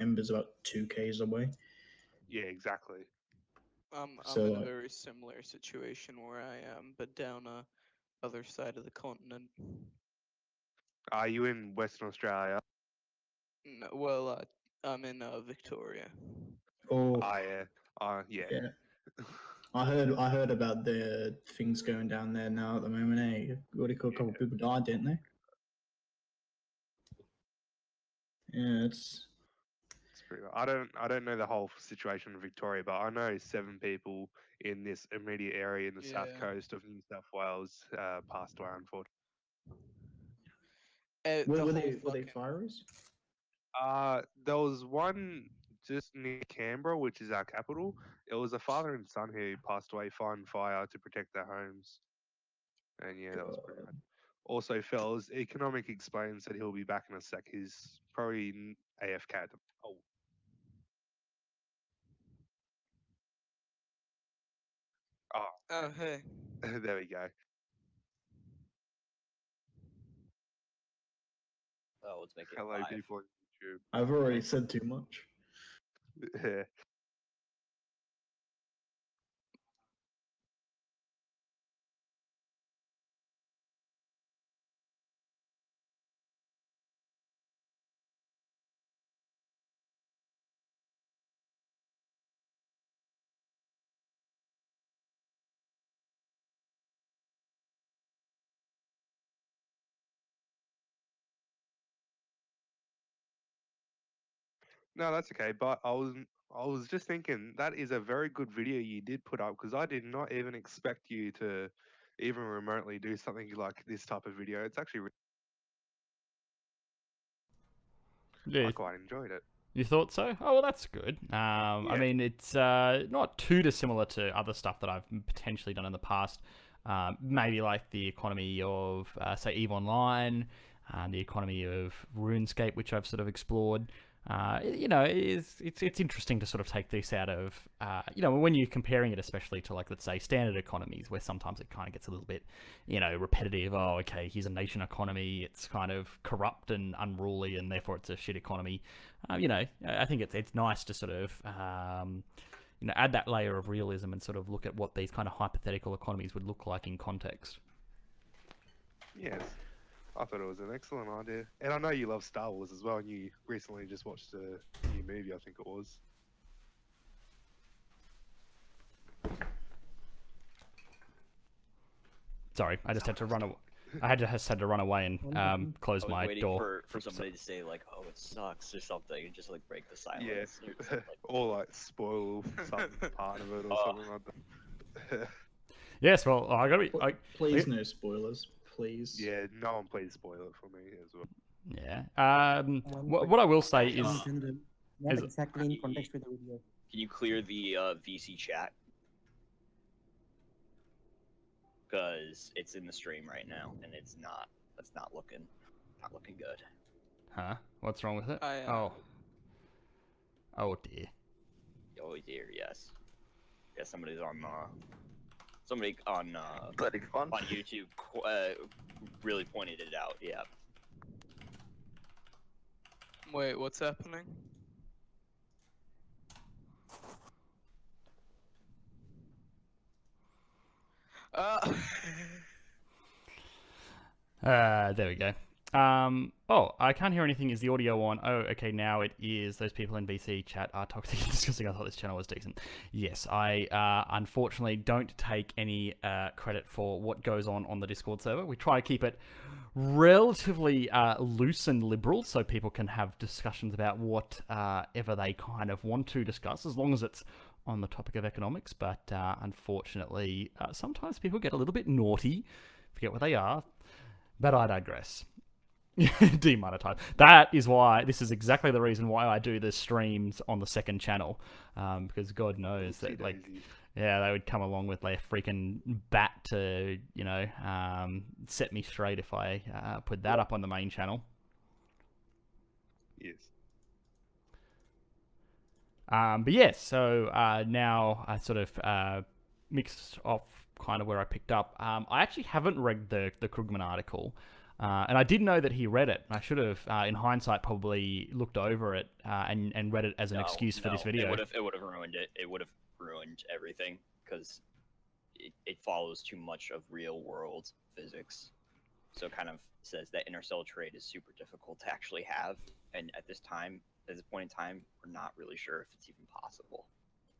Ember's about two k's away. Yeah, exactly. I'm, I'm So, in a very similar situation where I am, but down a other side of the continent. Are you in Western Australia? No, well, uh, I'm in uh, Victoria. Oh, Ah, yeah. Uh, yeah. yeah. I heard. I heard about the things going down there now at the moment. Eh? What do you call? A couple Yeah. people died, didn't they? Yeah, it's It's pretty. I don't. I don't know the whole situation in Victoria, but I know seven people in this immediate area in the south coast of New South Wales uh, passed away. Unfortunately. Uh, were, the were they were they fires? Uh, there was one just near Canberra, which is our capital. It was a father and son who passed away fighting fire to protect their homes. And yeah, that was pretty God. bad. Also, fellas, Economics Explained that he'll be back in a sec. He's probably AFK. Oh, Oh, hey. there we go. Oh, let's make it Hello, five. people on YouTube. I've already said too much. Yeah. No, that's okay. But I was I was just thinking that is a very good video you did put up because I did not even expect you to even remotely do something like this type of video. It's actually re- Yeah, I quite enjoyed it. You thought so? Oh well, that's good. Um, I mean, it's uh, not too dissimilar to other stuff that I've potentially done in the past. Um, maybe like the economy of, uh, say, Eve Online, uh, the economy of RuneScape, which I've sort of explored. Uh, you know, it is it's it's interesting to sort of take this out of, uh, you know, when you're comparing it, especially to like let's say standard economies, where sometimes it kind of gets a little bit, you know, repetitive. Oh, okay, here's a nation economy. It's kind of corrupt and unruly, and therefore it's a shit economy uh, you know, I I think it's it's nice to sort of um, you know add that layer of realism and sort of look at what these kind of hypothetical economies would look like in context. Yes. I thought it was an excellent idea. And I know you love Star Wars as well, and you recently just watched a new movie, I think it was. Sorry, I just had to run. away. I had to just had to run away and um, close I was my waiting door. for, for somebody to say like, "Oh, it sucks" or something, and just like break the silence. Yeah. or like or like spoil some part of it or Oh. something like that. Yes, well, I gotta be. I, Please, no spoilers. Please. yeah, no one please spoil it for me as well. yeah. Um, what, what I will say is, Uh, in general, not is- exactly in context with the video. Can you clear the uh, VC chat? Because it's in the stream right now, and it's not. That's not looking. Not looking good. huh? What's wrong with it? I, uh, Oh. Oh dear. Oh dear, yes. Yeah, somebody's on. Uh, somebody on uh, Bloody fun. on YouTube qu- uh, really pointed it out. Yeah. Wait, what's happening? Uh, Uh, there we go. Um, oh, I can't hear anything. Is the audio on? Oh, okay. Now it is. Those people in VC chat are toxic and disgusting. I thought this channel was decent. Yes, I uh, unfortunately don't take any uh, credit for what goes on on the Discord server. We try to keep it relatively uh, loose and liberal, so people can have discussions about whatever they kind of want to discuss, as long as it's on the topic of economics. But uh, unfortunately, uh, sometimes people get a little bit naughty. Forget what they are. But I digress. Demonetized. That is why this is exactly the reason why I do the streams on the second channel, um, because God knows that like yeah they would come along with their freaking bat to you know um, set me straight if I uh, put that up on the main channel. Yes. Um, but yes, so uh, now I sort of uh, mixed off kind of where I picked up. Um, I actually haven't read the the Krugman article. Uh, and I did know that he read it. I should have, uh, in hindsight, probably looked over it uh, and and read it as an No, excuse for this video. It would have it would have ruined it. It would have ruined everything because it, it follows too much of real world physics. So it kind of says that interstellar trade is super difficult to actually have, and at this time, at this point in time, we're not really sure if it's even possible.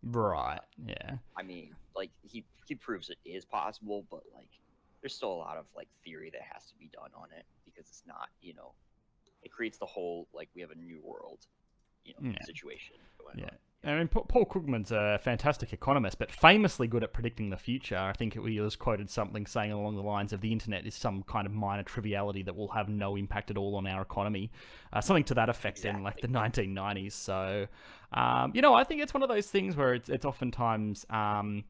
Right. Yeah. I mean, like he he proves it is possible, but like there's still a lot of like theory that has to be done on it because it's not, you know, it creates the whole like we have a new world, you know, Yeah. situation going Yeah. on. I mean, Paul Krugman's a fantastic economist, but famously good at predicting the future. I think he was quoted something saying along the lines of the internet is some kind of minor triviality that will have no impact at all on our economy. Uh, something to that effect in like the 1990s. So, um, you know, I think it's one of those things where it's, it's oftentimes um,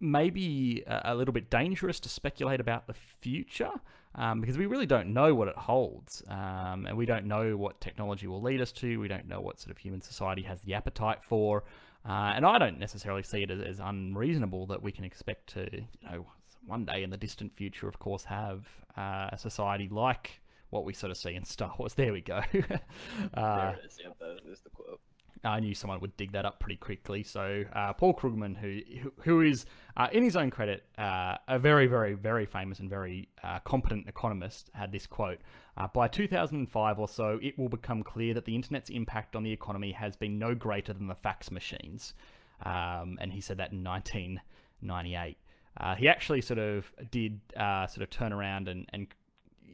maybe a, little bit dangerous to speculate about the future. Um, because we really don't know what it holds, um, and we don't know what technology will lead us to. We don't know what sort of human society has the appetite for, uh, and I don't necessarily see it as, as unreasonable that we can expect to, you know, one day in the distant future, of course, have uh, a society like what we sort of see in Star Wars. There we go. uh, there it is. Yeah, that is the quote. I knew someone would dig that up pretty quickly. So uh, Paul Krugman, who who, is, uh, in his own credit, uh, a very, very, very famous and very uh, competent economist, had this quote: uh, "By 2005 or so, it will become clear that the internet's impact on the economy has been no greater than the fax machines." Um, and he said that in 1998. Uh, he actually sort of did sort of turn around and, and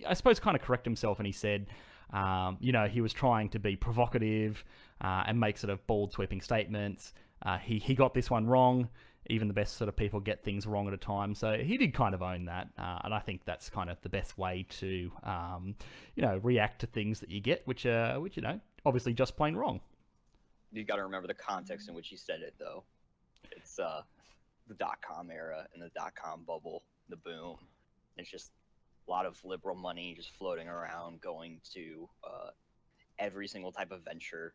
I suppose kind of correct himself, and he said, um, you know, he was trying to be provocative uh, and make sort of bald sweeping statements. Uh, he he got this one wrong. Even the best sort of people get things wrong at a time, so he did kind of own that, uh, and I think that's kind of the best way to, um, you know, react to things that you get, which are which you know, obviously just plain wrong. You got to remember the context in which he said it, though. It's uh, the dot com era and the dot com bubble, the boom. It's just a lot of liberal money just floating around, going to uh, every single type of venture.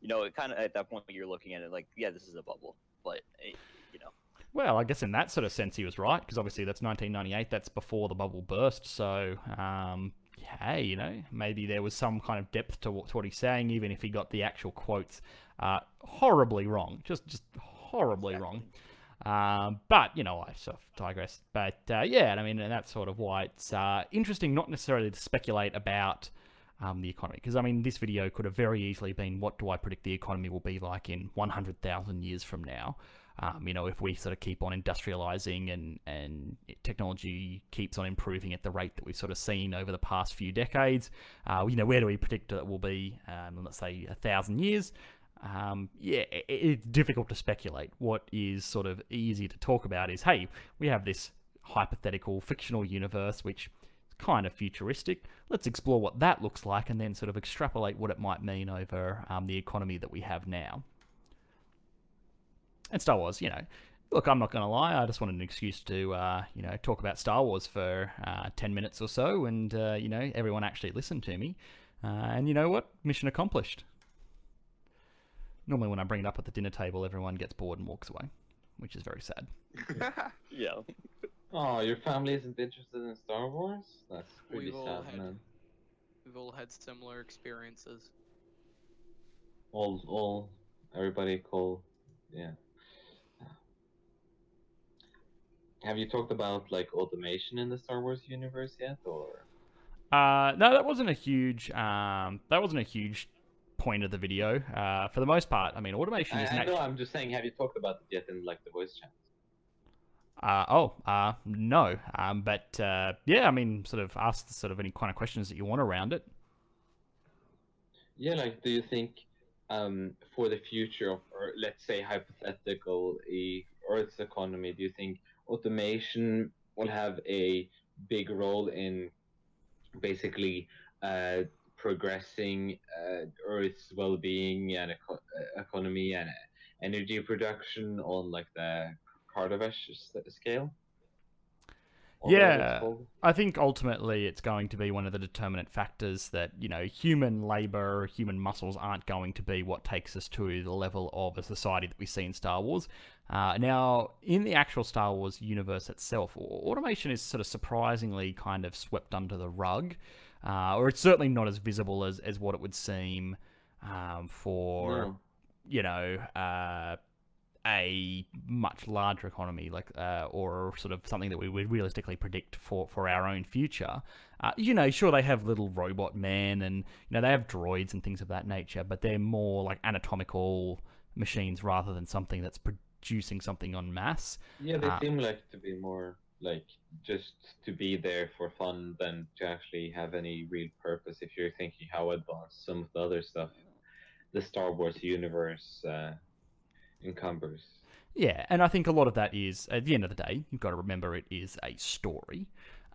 You know, it kind of at that point you're looking at it like, yeah, this is a bubble, but it, you know, Well, I guess in that sort of sense he was right because obviously that's 1998. That's before the bubble burst. So, um, hey, you know, maybe there was some kind of depth to what, to what he's saying, even if he got the actual quotes uh, horribly wrong, just just horribly wrong. Um, but you know, I sort of digress. But uh, yeah, I mean, and that's sort of why it's uh, interesting, not necessarily to speculate about um, the economy, because I mean, this video could have very easily been, "What do I predict the economy will be like in 100,000 years from now?" Um, you know, if we sort of keep on industrializing and and technology keeps on improving at the rate that we've sort of seen over the past few decades, uh, you know, where do we predict it will be? Um, let's say a thousand years. Um, yeah, i it's difficult to speculate. What is sort of easy to talk about is, hey, we have this hypothetical fictional universe which kind of futuristic. Let's explore what that looks like and then sort of extrapolate what it might mean over um, the economy that we have now. And Star Wars, you know, look, I'm not going to lie. I just wanted an excuse to, uh, you know, talk about Star Wars for uh, 10 minutes or so, and, uh, you know, everyone actually listened to me. Uh, and you know what? Mission accomplished. Normally, when I bring it up at the dinner table, everyone gets bored and walks away, which is very sad. yeah. Oh, your family isn't interested in Star Wars? That's pretty We've sad, had- man. We've all had similar experiences. All, all, everybody call, yeah. Have you talked about like automation in the Star Wars universe yet, or? Uh, no, that wasn't a huge. Um, that wasn't a huge point of the video. Uh, for the most part, I mean, automation I, isn't I know. actually. I'm just saying. Have you talked about it yet in like the voice chat? Uh, oh, uh, no. Um, but uh, yeah, I mean, sort of ask sort of any kind of questions that you want around it. Yeah, like, do you think um, for the future of, or let's say hypothetical e- Earth's economy, do you think automation will have a big role in basically uh, progressing uh, Earth's well-being and eco- uh, economy and energy production on like the Kardashev s- scale? or whatever it's Yeah. I think ultimately it's going to be one of the determinant factors that, you know, human labor, human muscles aren't going to be what takes us to the level of a society that we see in Star Wars. Uh, now, in the actual Star Wars universe itself, automation is sort of surprisingly kind of swept under the rug, uh, or it's certainly not as visible as, as what it would seem um, for No. you know, uh, a much larger economy, like uh, or sort of something that we would realistically predict for for our own future. Uh, you know, sure they have little robot men and you know they have droids and things of that nature, but they're more like anatomical machines rather than something that's producing something en masse. Yeah, they Ah. seem like to be more like just to be there for fun than to actually have any real purpose. If you're thinking how advanced some of the other stuff the Star Wars universe uh, encumbers. Yeah, and I think a lot of that is, at the end of the day, you've got to remember it is a story.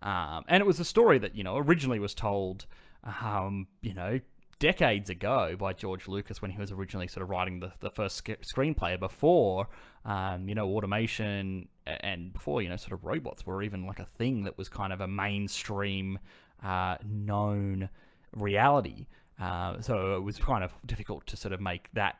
Um, and it was a story that, you know, originally was told, um, you know, decades ago by George Lucas when he was originally sort of writing the, the first sc- screenplay before, um, you know, automation and before, you know, sort of robots were even like a thing that was kind of a mainstream uh, known reality. Uh, so it was kind of difficult to sort of make that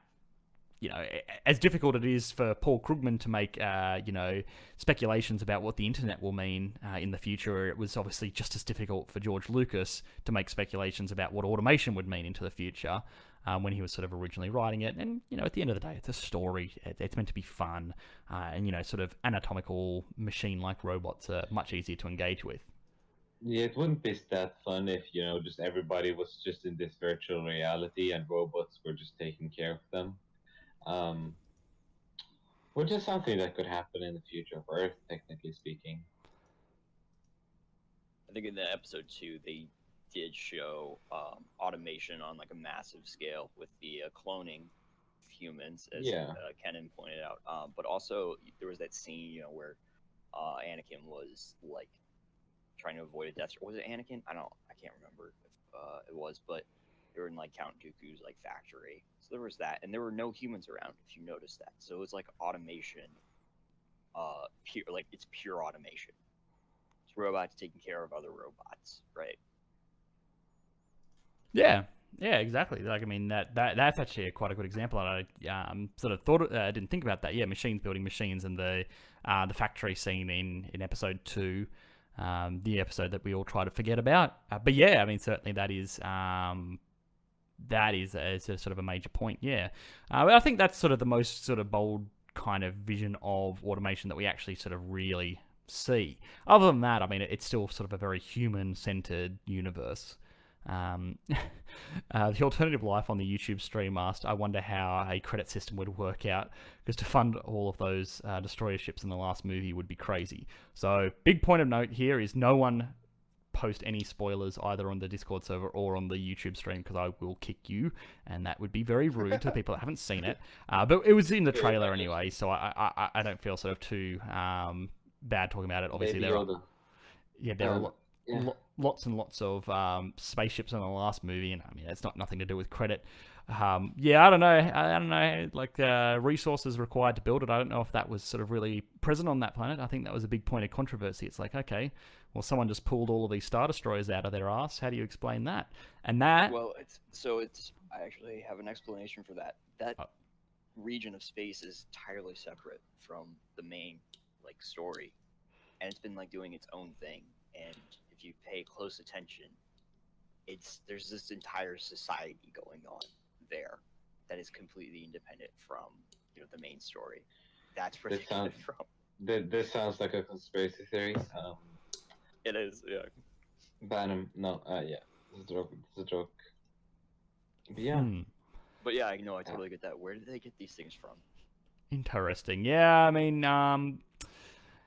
you know, as difficult it is for Paul Krugman to make, uh, you know, speculations about what the internet will mean uh, in the future, it was obviously just as difficult for George Lucas to make speculations about what automation would mean into the future um, when he was sort of originally writing it. And, you know, at the end of the day, it's a story. It's meant to be fun. Uh, and, you know, sort of anatomical machine like robots are much easier to engage with. Yeah, it wouldn't be that fun if you know just everybody was just in this virtual reality and robots were just taking care of them. Um, which is something that could happen in the future of Earth, technically speaking. I think in the episode two, they did show um, automation on like a massive scale with the uh, cloning of humans, as Yeah. uh, Kenan pointed out. Um, but also, there was that scene, you know, where uh, Anakin was like trying to avoid a death. Was it Anakin? I don't. I can't remember if uh, it was, but in like Count Dooku's like factory. So there was that, and there were no humans around. If you noticed that, so it was like automation. Uh, pure like it's pure automation. It's robots taking care of other robots, right? Yeah, yeah, exactly. Like I mean that that that's actually a, quite a good example. And I um, sort of thought I uh, didn't think about that. Yeah, machines building machines and the uh, the factory scene in in episode two, um, the episode that we all try to forget about. Uh, but yeah, I mean certainly that is um, that is a, a sort of a major point. Yeah, uh, I think that's sort of the most sort of bold kind of vision of automation that we actually sort of really see. Other than that, I mean, it's still sort of a very human centered universe. Um, uh, the alternative life on the YouTube stream asked, "I wonder how a credit system would work out because to fund all of those uh, destroyer ships in the last movie would be crazy." So, big point of note here is no one post any spoilers either on the Discord server or on the YouTube stream because I will kick you, and that would be very rude to people that haven't seen it. Uh, but it was in the trailer anyway, so I, I I- don't feel sort of too um, bad talking about it. Obviously, Baby there are yeah there are Um, lo- yeah. lo- lots and lots of um, spaceships in the last movie, and I mean it's not nothing to do with credit. Um, yeah, I don't know. I, I don't know. Like uh, resources required to build it. I don't know if that was sort of really present on that planet. I think that was a big point of controversy. It's like, okay, well, someone just pulled all of these star destroyers out of their ass. How do you explain that? And that, Well, it's so it's. I actually have an explanation for that. That Uh. region of space is entirely separate from the main like story, and it's been like doing its own thing. And if you pay close attention, it's there's this entire society going on there that is completely independent from you know the main story. That's predicted sounds- from. Th- This sounds like a conspiracy theory. Um, It is, yeah. Banham, no, uh, yeah, it's a joke. It's a joke. But yeah, hmm, But yeah, I know, I totally get that. Where did they get these things from? interesting. Yeah, I mean, um,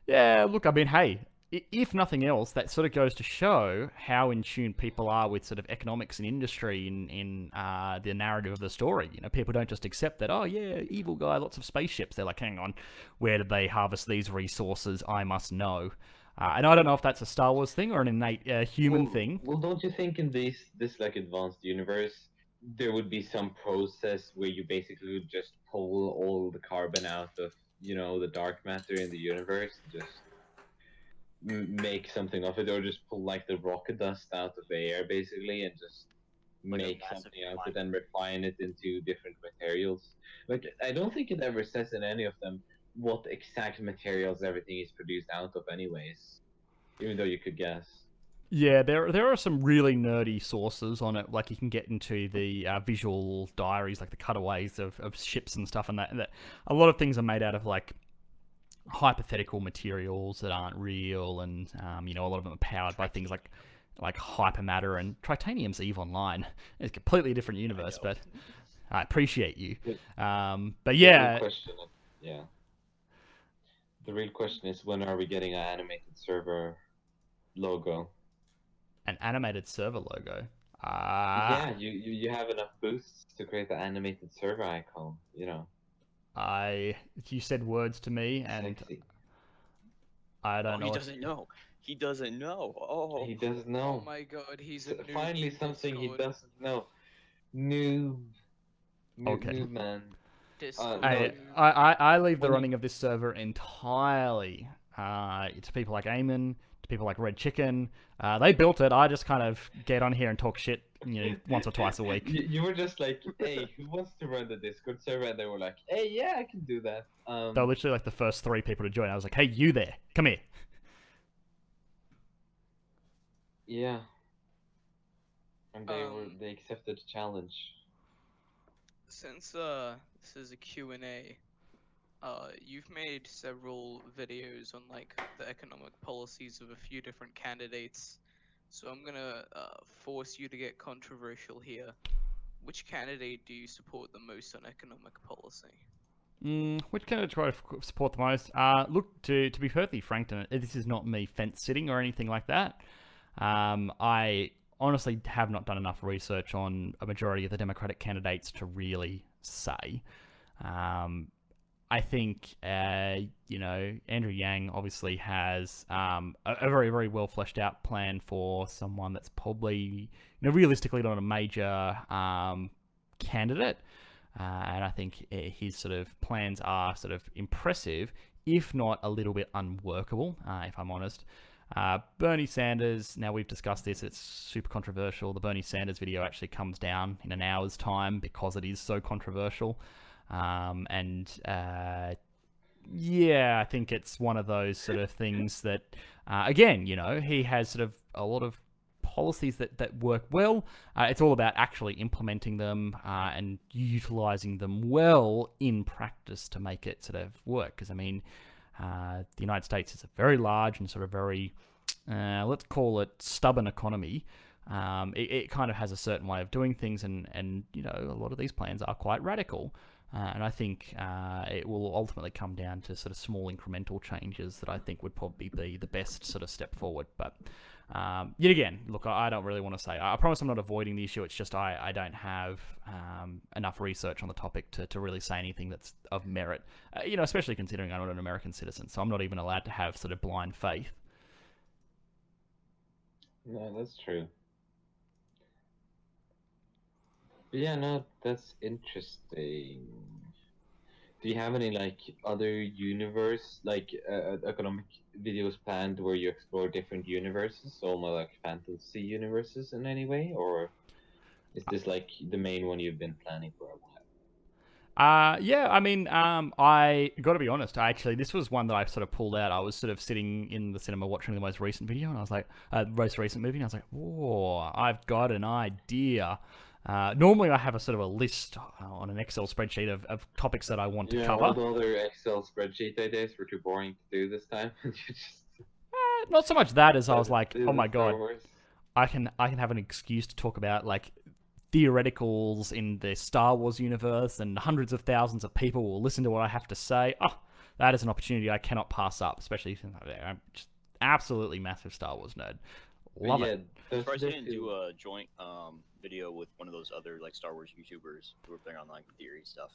yeah. Look, I mean, hey, i- if nothing else, that sort of goes to show how in tune people are with sort of economics and industry in in uh, the narrative of the story. You know, people don't just accept that. Oh yeah, evil guy, lots of spaceships. They're like, hang on, where did they harvest these resources? I must know. Uh, and I don't know if that's a Star Wars thing or an innate uh, human well, thing. Well, don't you think in this this like advanced universe, there would be some process where you basically would just pull all the carbon out of you know the dark matter in the universe, just make something of it, or just pull like the rocket dust out of the air, basically, and just Like make something out of it and refine it into different materials. Like I don't think it ever says in any of them what exact materials everything is produced out of, anyways. Even though you could guess. Yeah, there there are some really nerdy sources on it. Like you can get into the uh, visual diaries, like the cutaways of, of ships and stuff, and that, and that a lot of things are made out of like hypothetical materials that aren't real, and um, you know a lot of them are powered by things like like hypermatter and titanium's Eve Online. It's a completely different universe, know. but I appreciate you. Um, but yeah, yeah. The real question is when are we getting an animated server logo? an animated server logo. Ah, yeah, you, you you have enough boosts to create the animated server icon. You know, I you said words to me, and sexy. I Oh, don't know. he doesn't know. He doesn't know. Oh, He doesn't know. Oh know. my god, he's a So finally, something he doesn't know. Noob. Noob, Okay. noob man. Discord. I, I, I, I leave the running of this server entirely uh, to people like Eamon, to people like Red Chicken. Uh, they built it. I just kind of get on here and talk shit, you know, once or twice a week. You, you were just like, hey, who wants to run the Discord server? And they were like, hey, yeah, I can do that. Um, They were literally like the first three people to join. I was like, hey, you there, come here. yeah. And they were Um, they accepted the challenge. Since uh this is a Q&A, uh you've made several videos on like the economic policies of a few different candidates. So I'm going to uh, force you to get controversial here. Which candidate do you support the most on economic policy? Mm, which can I try to f- support the most? Uh, look, to to be perfectly frank, and this is not me fence sitting or anything like that. Um, I honestly have not done enough research on a majority of the Democratic candidates to really say. Um, I think, uh, you know, Andrew Yang obviously has um, a, a very, very well fleshed out plan for someone that's probably, you know, realistically not a major um, candidate. Uh, and I think uh, his sort of plans are sort of impressive, if not a little bit unworkable, uh, if I'm honest. Uh, Bernie Sanders, now we've discussed this, it's super controversial. The Bernie Sanders video actually comes down in an hour's time because it is so controversial. Um, and uh, yeah, I think it's one of those sort of things that, uh, again, you know, he has sort of a lot of policies that, that work well. Uh, it's all about actually implementing them uh, and utilizing them well in practice to make it sort of work. Because, I mean, the United States is a very large and sort of very, uh, let's call it stubborn economy. Um, it, it kind of has a certain way of doing things, and, and you know, a lot of these plans are quite radical. Uh, and I think uh, it will ultimately come down to sort of small incremental changes that I think would probably be the best sort of step forward. But um, yet again, look, I, don't really want to say. I, I promise I'm not avoiding the issue. It's just I, I don't have um, enough research on the topic to, to really say anything that's of merit. Uh, you know, especially considering I'm not an American citizen, so I'm not even allowed to have sort of blind faith. No, that's true. But yeah, no, that's interesting. Do you have any like other universe, like uh, economic videos planned where you explore different universes, almost like fantasy universes in any way, or is this like the main one you've been planning for a while? Uh, yeah, I mean, um, I got to be honest. Actually, this was one that I sort of pulled out. I was sort of sitting in the cinema watching the most recent video, and I was like, uh, most recent movie, and I was like, "Whoa, I've got an idea." Uh, normally, I have a sort of a list uh, on an Excel spreadsheet of, of topics that I want to Yeah, cover. all the other Excel spreadsheet ideas were too boring to do this time. Just Eh, Not so much that as I was like, "Oh my god, I can I can have an excuse to talk about like theoreticals in the Star Wars universe, and hundreds of thousands of people will listen to what I have to say. Oh, that is an opportunity I cannot pass up, especially since I'm just absolutely massive Star Wars nerd. Love yeah, it. Those- surprised you those didn't two- do a joint um, video with one of those other like Star Wars YouTubers who were playing on like theory stuff.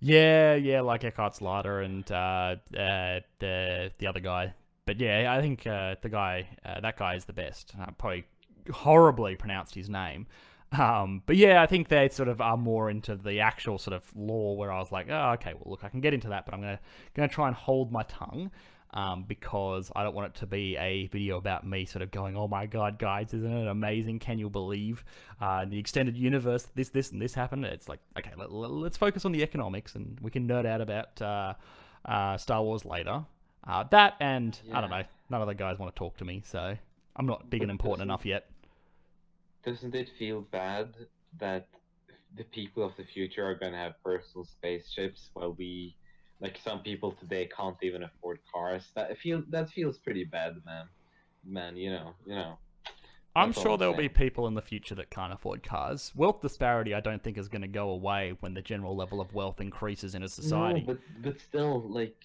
Yeah, yeah, like EckhartsLadder and uh, uh, the the other guy. But yeah, I think uh, the guy, uh, that guy is the best. I probably horribly pronounced his name. Um, but yeah, I think they sort of are more into the actual sort of lore where I was like, oh, okay, well, look, I can get into that, but I'm gonna gonna try and hold my tongue. Um, because I don't want it to be a video about me sort of going, "Oh my god, guys, isn't it amazing? Can you believe uh, in the extended universe this, this, and this happened?" It's like, okay, let, us focus on the economics, and we can nerd out about uh, uh, Star Wars later. Uh, that and I don't know, none of the guys want to talk to me, so I'm not big and important enough yet. Doesn't it feel bad that the people of the future are gonna have personal spaceships while we, like some people today, can't even afford cars? That feel that feels pretty bad, man. Man, you know, you know. I'm sure I'm there'll be people in the future that can't afford cars. Wealth disparity, I don't think, is going to go away when the general level of wealth increases in a society. No, but but still, like,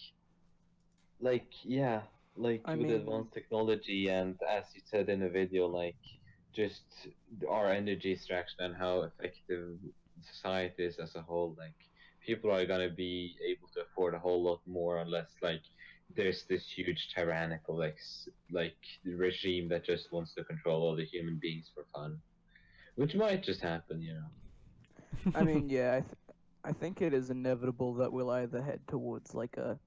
like yeah, like I with mean- advanced technology and as you said in the video, like just our energy extraction and how effective society is as a whole. Like people are gonna be able to afford a whole lot more unless like there's this huge tyrannical like like regime that just wants to control all the human beings for fun, which might just happen, you know. I mean, yeah, I, th- I think it is inevitable that we'll either head towards like a,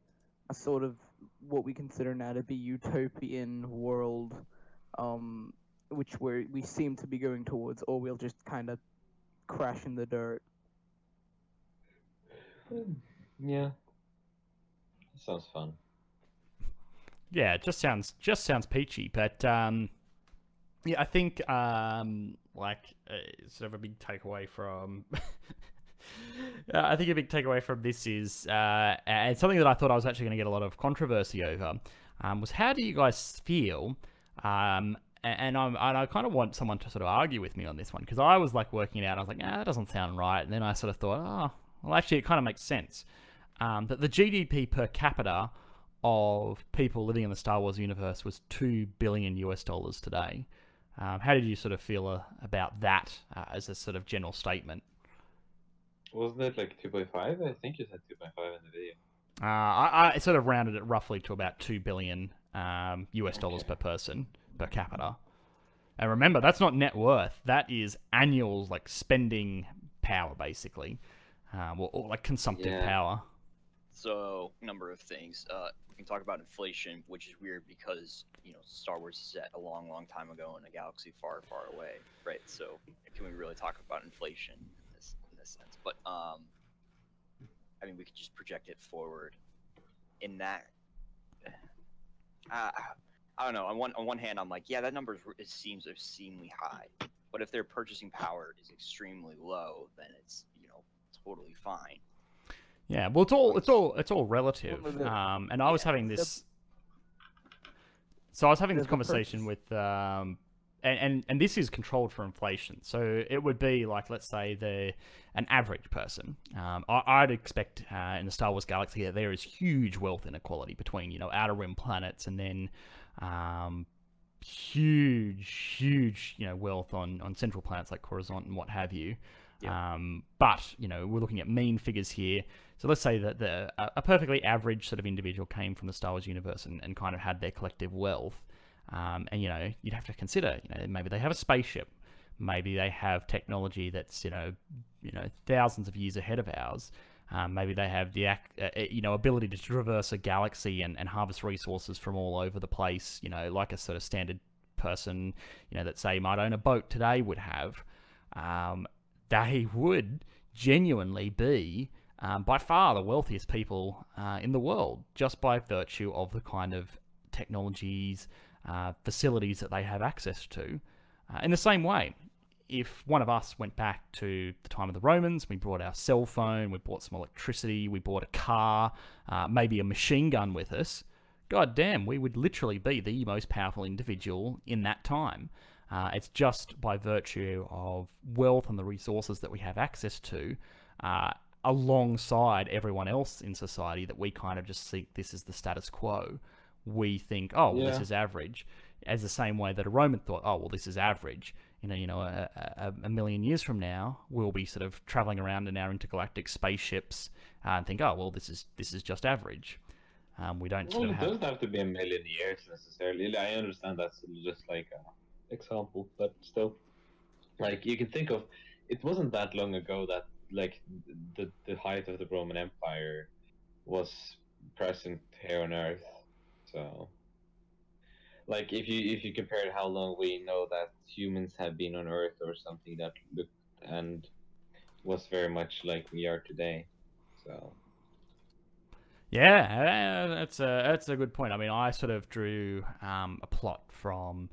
a sort of what we consider now to be utopian world, um, which we we seem to be going towards, or we'll just kind of crash in the dirt. Yeah, sounds fun. yeah, it just sounds just sounds peachy. But um, yeah, I think um, like uh, sort of a big takeaway from. Uh, I think a big takeaway from this is, uh, and something that I thought I was actually going to get a lot of controversy over, um, was how do you guys feel? Um, and, I'm, and I kind of want someone to sort of argue with me on this one because I was like working it out. I was like, ah, that doesn't sound right. And then I sort of thought, oh, well, actually, it kind of makes sense. Um, that the GDP per capita of people living in the Star Wars universe was two billion US dollars today. Um, how did you sort of feel uh, about that uh, as a sort of general statement? Wasn't it like 2.5? I think you said 2.5 in the video. Uh, I, I sort of rounded it roughly to about two billion um, US dollars Okay. per person per capita. And remember, that's not net worth. That is annual like spending power, basically, um, or, or like consumptive Yeah. power. So, number of things. Uh, we can talk about inflation, which is weird because you know Star Wars is set a long, long time ago in a galaxy far, far away, right? So, can we really talk about inflation in this, in this sense? But um, I mean, we could just project it forward. In that, uh, I don't know. On one on one hand, I'm like, yeah, that number is, it seems obscenely high. But if their purchasing power is extremely low, then it's you know totally fine. Yeah, well, it's all it's all it's all relative. Um, and I was yeah, having this. So I was having this conversation with, um, and, and and this is controlled for inflation. So it would be like, let's say the an average person. Um, I, I'd expect uh, in the Star Wars galaxy that there is huge wealth inequality between you know outer rim planets and then um, huge, huge you know wealth on on central planets like Coruscant and what have you. Um, but you know we're looking at mean figures here. So let's say that the a perfectly average sort of individual came from the Star Wars universe and, and kind of had their collective wealth. Um, and you know you'd have to consider you know maybe they have a spaceship, maybe they have technology that's you know you know thousands of years ahead of ours. Um, maybe they have the uh, uh, you know ability to traverse a galaxy and, and harvest resources from all over the place. You know like a sort of standard person you know that say might own a boat today would have. Um, they would genuinely be um, by far the wealthiest people uh, in the world just by virtue of the kind of technologies, uh, facilities that they have access to. Uh, in the same way, if one of us went back to the time of the Romans, we brought our cell phone, we bought some electricity, we bought a car, uh, maybe a machine gun with us, god damn, we would literally be the most powerful individual in that time. Uh, it's just by virtue of wealth and the resources that we have access to, uh, alongside everyone else in society, that we kind of just think this is the status quo. We think, oh, well, this is average, as the same way that a Roman thought, oh, well, this is average. You know, you know, a, a, a million years from now, we'll be sort of traveling around in our intergalactic spaceships uh, and think, oh, well, this is this is just average. Um, we don't sort of it have. doesn't have to be a million years necessarily. I understand that's just like a example, but still, like you can think of, it wasn't that long ago that like the the height of the Roman Empire was present here on Earth. So, like if you if you compare how long we know that humans have been on Earth or something that looked and was very much like we are today. So Yeah, uh, that's a that's a good point. I mean, I sort of drew um, a plot from,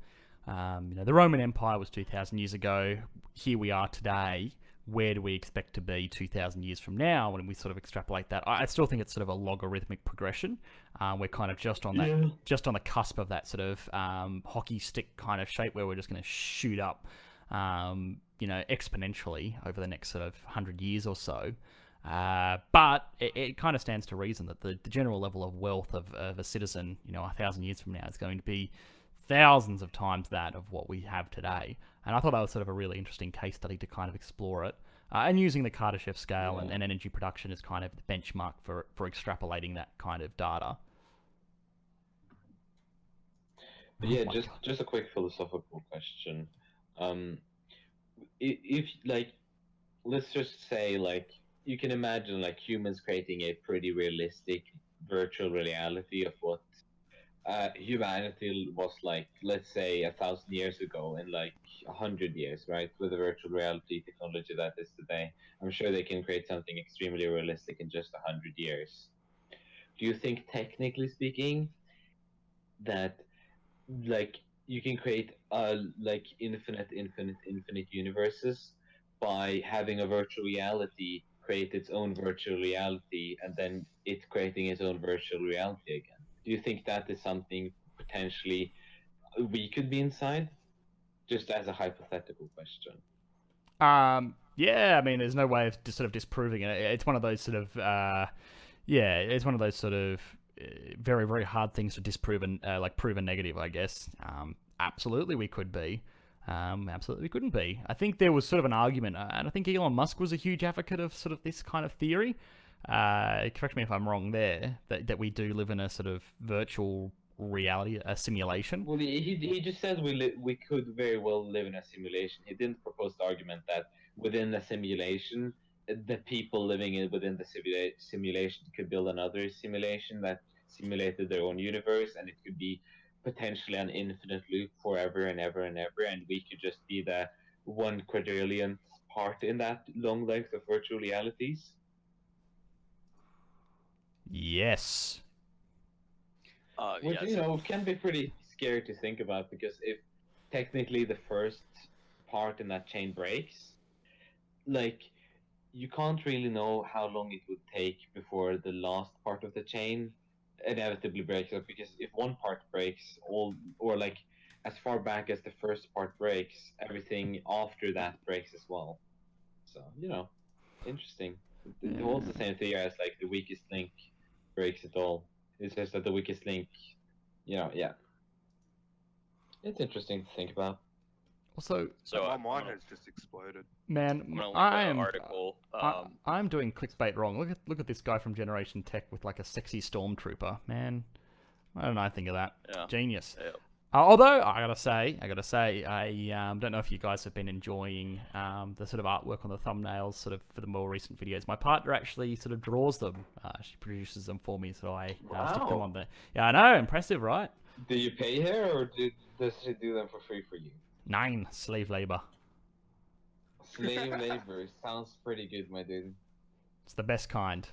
um, you know, the Roman Empire was two thousand years ago. Here we are today. Where do we expect to be two thousand years from now? When we sort of extrapolate that, I still think it's sort of a logarithmic progression. Uh, we're kind of just on that, Yeah. just on the cusp of that sort of um, hockey stick kind of shape, where we're just going to shoot up, um, you know, exponentially over the next sort of hundred years or so. Uh, but it, it kind of stands to reason that the, the general level of wealth of, of a citizen, you know, a thousand years from now is going to be thousands of times that of what we have today. And I thought that was sort of a really interesting case study to kind of explore it. Uh, and using the Kardashev scale and, and energy production as kind of the benchmark for, for extrapolating that kind of data. But Oh yeah, my just God. just a quick philosophical question. Um, if like, let's just say like you can imagine like humans creating a pretty realistic virtual reality of what uh, humanity was like, let's say a thousand years ago, in like a hundred years, right? With the virtual reality technology that is today, I'm sure they can create something extremely realistic in just a hundred years. Do you think, technically speaking, that like you can create uh like infinite infinite infinite universes by having a virtual reality create its own virtual reality and then it creating its own virtual reality again do you think that is something potentially we could be inside just as a hypothetical question Um, yeah, I mean, there's no way of sort of disproving it. It's one of those sort of, uh, yeah, it's one of those sort of uh, very, very hard things to disprove and uh, like prove a negative, I guess. Um, absolutely, we could be. Um, absolutely, couldn't be. I think there was sort of an argument, uh, and I think Elon Musk was a huge advocate of sort of this kind of theory. Uh, correct me if I'm wrong there. That that we do live in a sort of virtual reality, a simulation. well he, he just says we li- we could very well live in a simulation he didn't propose the argument that within a simulation the people living in within the simula- simulation could build another simulation that simulated their own universe and it could be potentially an infinite loop forever and ever and ever and we could just be the one quadrillionth part in that long length of virtual realities Yes. Uh, Which yeah, you know can be pretty scary to think about because if technically the first part in that chain breaks, like you can't really know how long it would take before the last part of the chain inevitably breaks up because if one part breaks all or like as far back as the first part breaks everything after that breaks as well. So you know interesting. It, it holds the same theory as like the weakest link breaks it all it's just that the weakest link you know yeah it's interesting to think about Also, So my uh, mind I'm has just exploded. man, I am article. I, Um, I'm doing clickbait wrong. Look at look at this guy from Generation Tech with like a sexy stormtrooper. Man, why don't know. I think of that? yeah. Genius. Yeah. Uh, although I gotta say, I gotta say, I um, don't know if you guys have been enjoying um, the sort of artwork on the thumbnails, sort of for the more recent videos. My partner actually sort of draws them. Uh, she produces them for me, so I uh, stick them on there. Yeah, I know, impressive, right? do you pay her or do, does she do them for free for you Nine slave labor. slave labor sounds pretty good my dude It's the best kind.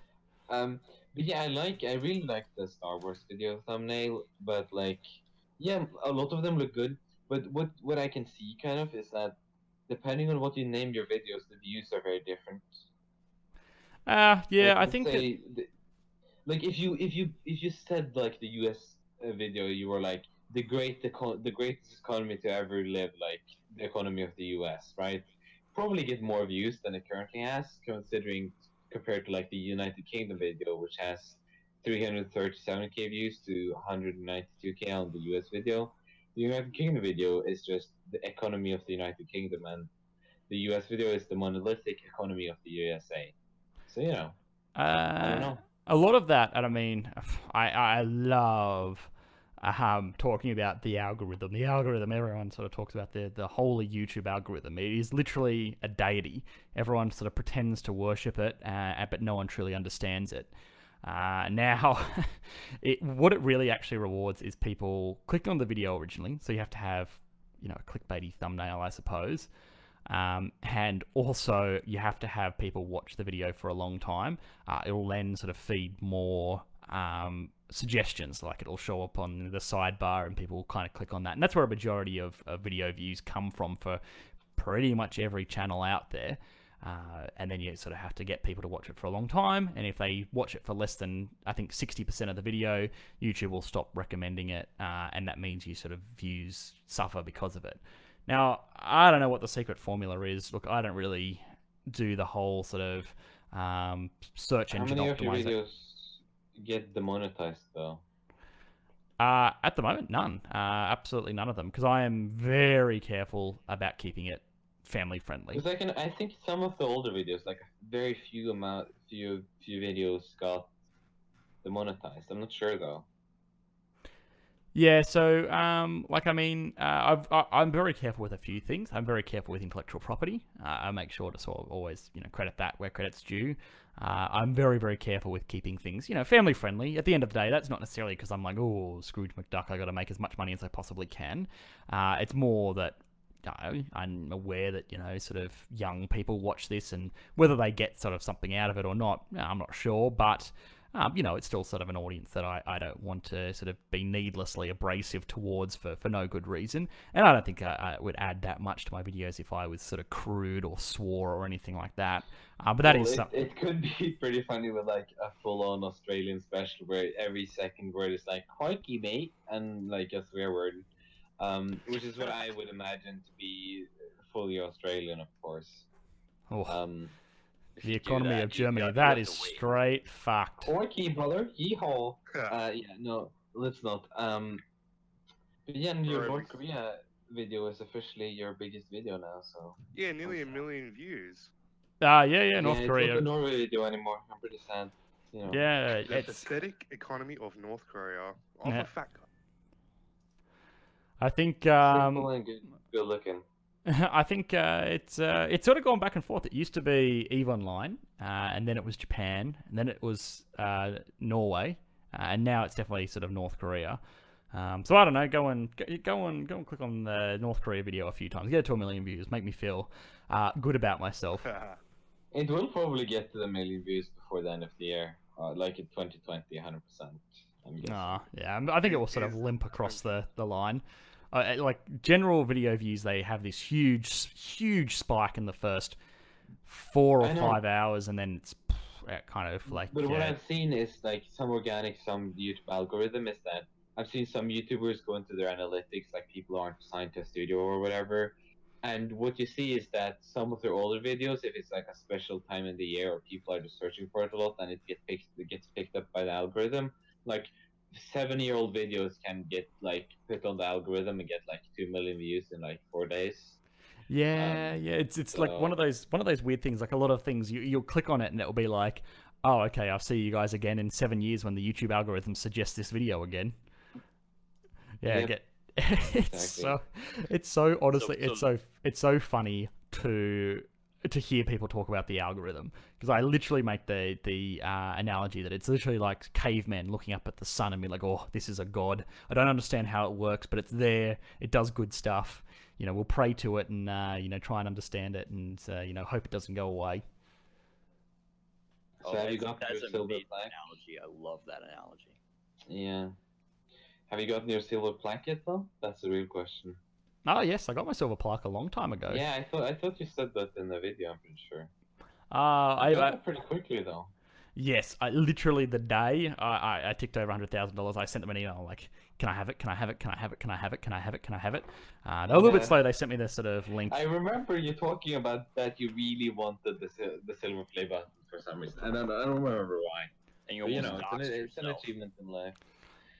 Um, but yeah, I like, I really like the Star Wars video thumbnail, but like, yeah, a lot of them look good. But what what I can see kind of is that depending on what you name your videos, the views are very different. Uh, yeah, Like, I think. that- the- like if you if you if you said like the U.S. uh, video, you were like the great eco- the greatest economy to ever live, like the economy of the U.S. Right? Probably get more views than it currently has, considering compared to like the United Kingdom video, which has 337k views to 192k on the US video. The United Kingdom video is just the economy of the United Kingdom, and the US video is the monolithic economy of the USA. So you know, I don't Uh, know. a lot of that, and I mean, I I love um talking about the algorithm. The algorithm, everyone sort of talks about the the holy YouTube algorithm. It is literally a deity. Everyone sort of pretends to worship it, uh, but no one truly understands it. Uh, now, it what it really actually rewards is people clicking on the video originally. So you have to have, you know, a clickbaity thumbnail, I suppose. Um, and also, you have to have people watch the video for a long time. Uh, it'll then sort of feed more um, suggestions, like it'll show up on the sidebar, and people will kind of click on that. And that's where a majority of, of video views come from for pretty much every channel out there. Uh, and then you sort of have to get people to watch it for a long time. And if they watch it for less than, I think, 60% of the video, YouTube will stop recommending it. Uh, and that means you sort of views suffer because of it. Now, I don't know what the secret formula is. Look, I don't really do the whole sort of um, search How engine many of your videos get demonetized though? Uh, at the moment, none. Uh, absolutely none of them, because I am very careful about keeping it family friendly. Because I can, I think some of the older videos, like very few amount, few few videos got demonetized. I'm not sure though. Yeah, so um, like I mean, uh, I've, I, I'm very careful with a few things. I'm very careful with intellectual property. Uh, I make sure to sort of always, you know, credit that where credit's due. Uh, I'm very, very careful with keeping things, you know, family friendly. At the end of the day, that's not necessarily because I'm like, oh, Scrooge McDuck, I got to make as much money as I possibly can. Uh, it's more that know, I'm aware that you know, sort of young people watch this, and whether they get sort of something out of it or not, I'm not sure. But um, you know, it's still sort of an audience that I, I don't want to sort of be needlessly abrasive towards for, for no good reason. And I don't think I, I would add that much to my videos if I was sort of crude or swore or anything like that. Uh, but that Well, is it, something. it could be pretty funny with like a full-on Australian special where every second word is like "crikey mate" and like a swear word, um, which is what I would imagine to be fully Australian, of course. Oh, Um, the economy that, of Germany. That is you that have is straight fucked. crikey, brother, yeehaw. Uh, yeah, no, let's not. Um, but yeah, and your Right. North Korea video is officially your biggest video now, so. Yeah, nearly a million views. Uh, yeah, yeah, North it's Korea. not the Norway video anymore. I'm pretty sad. You know. Yeah, The it's. pathetic economy of North Korea. Of Yeah. a fat guy. I think. Simple Um, and good, good looking. I think uh, it's uh, it's sort of gone back and forth. It used to be Eve Online, uh, and then it was Japan, and then it was uh, Norway, uh, and now it's definitely sort of North Korea. Um, so I don't know. Go and go- go and go and click on the North Korea video a few times. Get it to a million views. Make me feel uh, good about myself. It will probably get to the million views before the end of the year, uh, like in 2020, 100%. I'm. Ah, yeah. I'm- think it will sort of limp across the the line. Uh, like general video views, they have this huge, huge spike in the first four or five hours, and then it's kind of like. But what uh, I've seen is like some organic, some YouTube algorithm is that I've seen some YouTubers go into their analytics, like people aren't assigned to a studio or whatever. And what you see is that some of their older videos, if it's like a special time in the year or people are just searching for it a lot, and it gets picked, it gets picked up by the algorithm. Like seven-year-old videos can get like put on the algorithm and get like two million views in like four days. Yeah, Um, yeah, it's it's like one of those one of those weird things. Like a lot of things, you you'll click on it and it'll be like, oh, okay, I'll see you guys again in seven years when the YouTube algorithm suggests this video again. Yeah, Yep. get it's so it's so honestly it's so it's so funny to to hear people talk about the algorithm because I literally make the the uh, analogy that it's literally like cavemen looking up at the sun and be like, oh, this is a god. I don't understand how it works, but it's there. It does good stuff. You know, we'll pray to it and uh, you know try and understand it and uh, you know hope it doesn't go away. So have you that's- got your that's a silver plaque? analogy. I love that analogy. Yeah. Have you gotten your silver plaque yet, though? That's the real question. Oh yes, I got myself a plaque a long time ago. Yeah, I thought I thought you said that in the video. I'm pretty sure. Uh, I, got I it pretty quickly though. Yes, I literally the day I, I, I ticked over hundred thousand dollars, I sent them an email like, "Can I have it? Can I have it? Can I have it? Can I have it? Can I have it? Can I have it?" Uh, they're a little bit slow. They sent me this sort of link. I remember you talking about that you really wanted the the silver play button for some reason. I don't I don't remember why. And you But, you know, it's an, it's an achievement in life.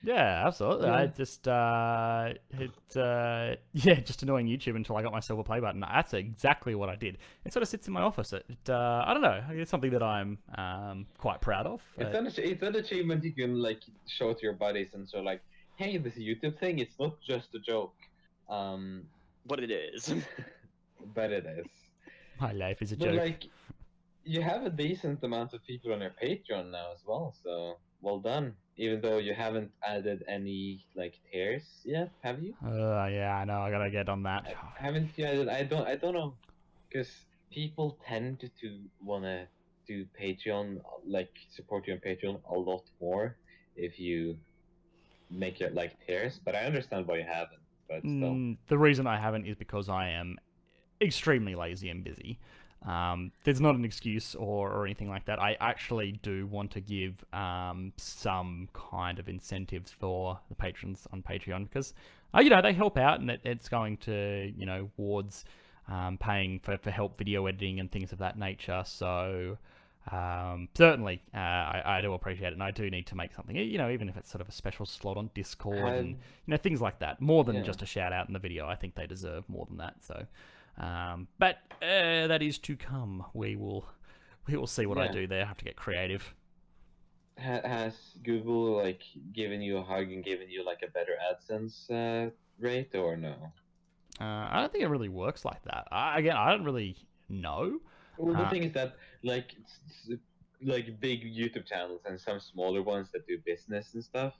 Yeah, absolutely. I just uh, it uh, yeah, just annoying YouTube until I got my silver play button. That's exactly what I did. It sort of sits in my office. It uh, I don't know. It's something that I'm um, quite proud of. It's Uh, an it's an achievement you can like show to your buddies and so like, hey, this YouTube thing, it's not just a joke. Um, But it is. but it is. my life is a But joke. like, you have a decent amount of people on your Patreon now as well, so well done. Even though you haven't added any like tiers yet, have you? Uh, yeah, I know. I gotta get on that. Haven't you added? I don't. I don't know, because people tend to, to wanna do Patreon, like support you on Patreon a lot more if you make it like tiers. But I understand why you haven't. But still, Mm, the reason I haven't is because I am extremely lazy and busy. Um, there's not an excuse or, or anything like that. I actually do want to give um, some kind of incentives for the patrons on Patreon because, uh, you know, they help out and it, it's going to, you know, wards um, paying for, for help video editing and things of that nature. So, um, certainly, uh, I, I do appreciate it, and I do need to make something, you know, even if it's sort of a special slot on Discord and you know things like that. More than Yeah. just a shout out in the video, I think they deserve more than that. So, um, but uh, that is to come. We will, we will see what I do there. I have to get creative. has Google like given you a hug and given you like a better AdSense uh, rate or no? Uh, I don't think it really works like that. I, again, I don't really know. Well, the Uh, thing is that like like big YouTube channels and some smaller ones that do business and stuff,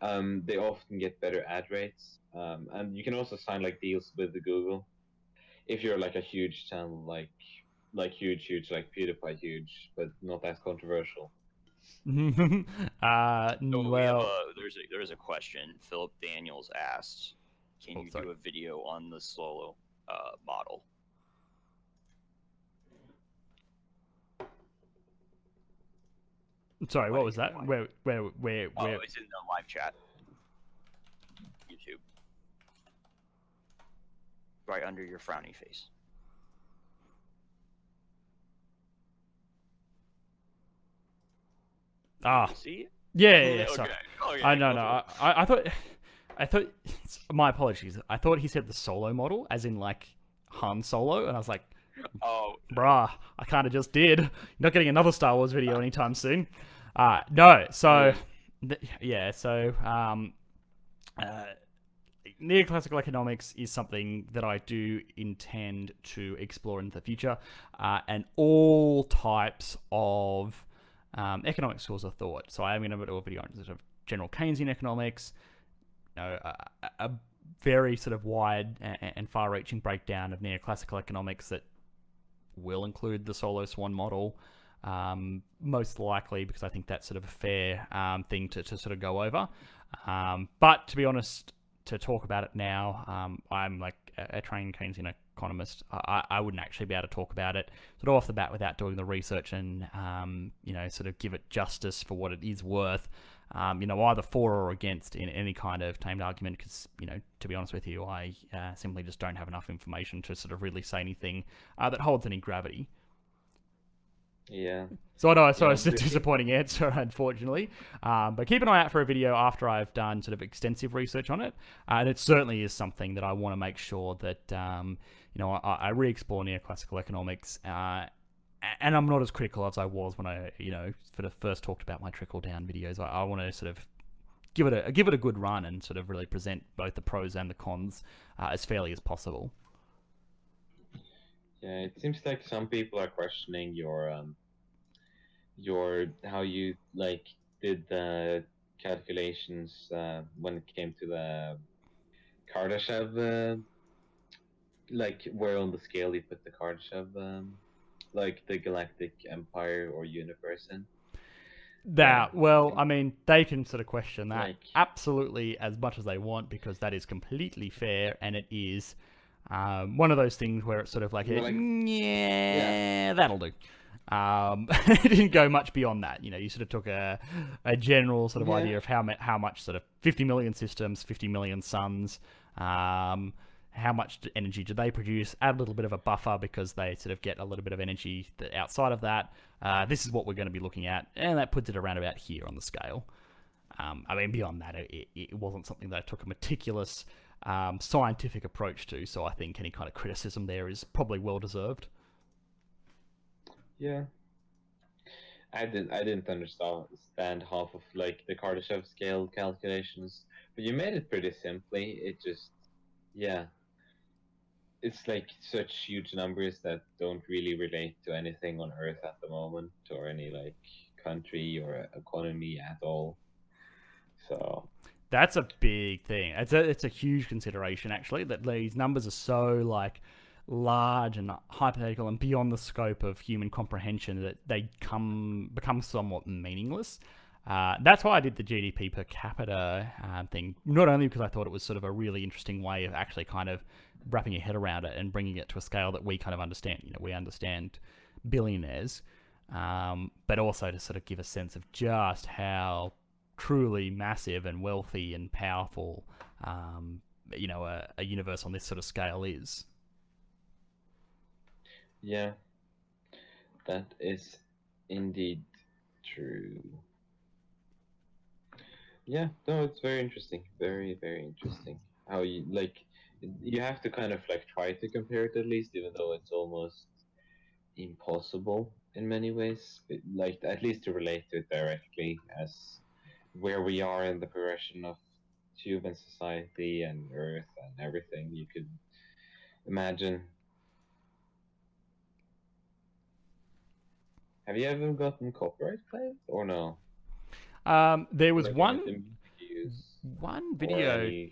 um, they often get better ad rates. Um, and you can also sign like deals with the Google if you're like a huge channel, like like huge, huge, like PewDiePie, huge, but not as controversial. uh, So we well, a, there's a there's a question. Philip Daniels asked, "Can Oh, you sorry. do a video on the Solow uh, model?" sorry, what was that? why? Where, where, where, Oh, where? it's in the live chat. Right under your frowny face. Ah, See it? yeah, yeah, yeah, okay. sorry. okay. I no no. I. I I thought I thought my apologies. I thought he said the solo model, as in like Han Solo, and I was like, Oh, bruh, I kind of just did. You're not getting another Star Wars video anytime soon. Uh, no, so th- yeah, so um, uh, neoclassical economics is something that I do intend to explore in the future, uh, and all types of um, economic schools of thought. So I am going to do a video on sort of general Keynesian economics, you know, a, a- very sort of wide and far-reaching breakdown of neoclassical economics that will include the Solow Swan model um, most likely because I think that's sort of a fair um, thing to, to sort of go over. Um, but to be honest, to talk about it now, um, I'm like a, a trained Keynesian economist. I, I wouldn't actually be able to talk about it sort of off the bat without doing the research and um, you know sort of give it justice for what it is worth. Um, you know, either for or against in any kind of tamed argument, because you know, to be honest with you, I uh, simply just don't have enough information to sort of really say anything uh, that holds any gravity. Yeah. So I know, so Yeah, it's a disappointing answer, unfortunately. Um, but keep an eye out for a video after I've done sort of extensive research on it, uh, and it certainly is something that I want to make sure that um, you know I, I re-explore neoclassical economics. Uh, and I'm not as critical as I was when I, you know, for the first talked about my trickle down videos. I, I want to sort of give it a give it a good run and sort of really present both the pros and the cons uh, as fairly as possible. Yeah, it seems like some people are questioning your um your how you like did the calculations uh, when it came to the Kardashev uh, like where on the scale you put the Kardashev um, like the galactic empire or universe in. That well, I mean, they can sort of question that Like- absolutely as much as they want because that is completely fair and it is um, one of those things where it's sort of like, like- yeah, that'll do. Um, it didn't go much beyond that. You know, you sort of took a, a general sort of Yeah. idea of how how much sort of 50 million systems, 50 million suns, um, how much energy do they produce? Add a little bit of a buffer because they sort of get a little bit of energy outside of that. Uh, this is what we're going to be looking at, and that puts it around about here on the scale. Um, I mean, beyond that, it- it wasn't something that I took a meticulous um, scientific approach to, so I think any kind of criticism there is probably well deserved. Yeah. I didn't I didn't understand half of like the Kardashev scale calculations, but you made it pretty simply. It just yeah. it's like such huge numbers that don't really relate to anything on Earth at the moment, or any like country or economy at all. So That's a big thing. It's a it's a huge consideration actually that these numbers are so like large and hypothetical and beyond the scope of human comprehension that they come become somewhat meaningless. Uh, that's why I did the GDP per capita um, thing. Not only because I thought it was sort of a really interesting way of actually kind of wrapping your head around it and bringing it to a scale that we kind of understand. You know, we understand billionaires, um, but also to sort of give a sense of just how truly massive and wealthy and powerful, um, you know, a, a universe on this sort of scale is. yeah, that is indeed true. Yeah, no, it's very interesting. Very, very interesting. How you like you have to kind of like try to compare it at least, even though it's almost impossible in many ways. Like at least to relate to it directly as where we are in the progression of human society and Earth and everything. You could imagine. Have you ever gotten copyright claim or no? Um, there was Like, one one video.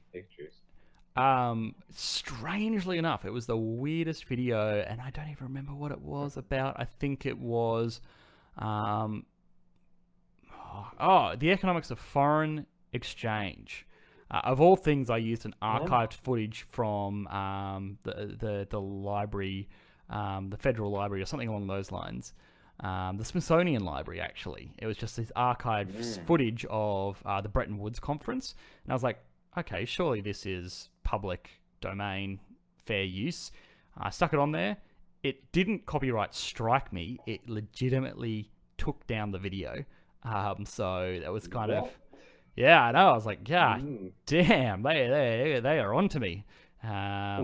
Um, strangely enough, it was the weirdest video, and I don't even remember what it was about. I think it was, um, oh, the economics of foreign exchange. Uh, of all things, I used an archived footage from um, the the the library, um, the Federal Library, or something along those lines. Um, the Smithsonian Library, actually. It was just this archived Mm. footage of uh, the Bretton Woods conference, and I was like, okay, surely this is public domain, fair use. I stuck it on there. It didn't copyright strike me. It legitimately took down the video. Um, so that was kind of yeah. I know. I was like, yeah, Mm. damn, they they they are onto me. Um,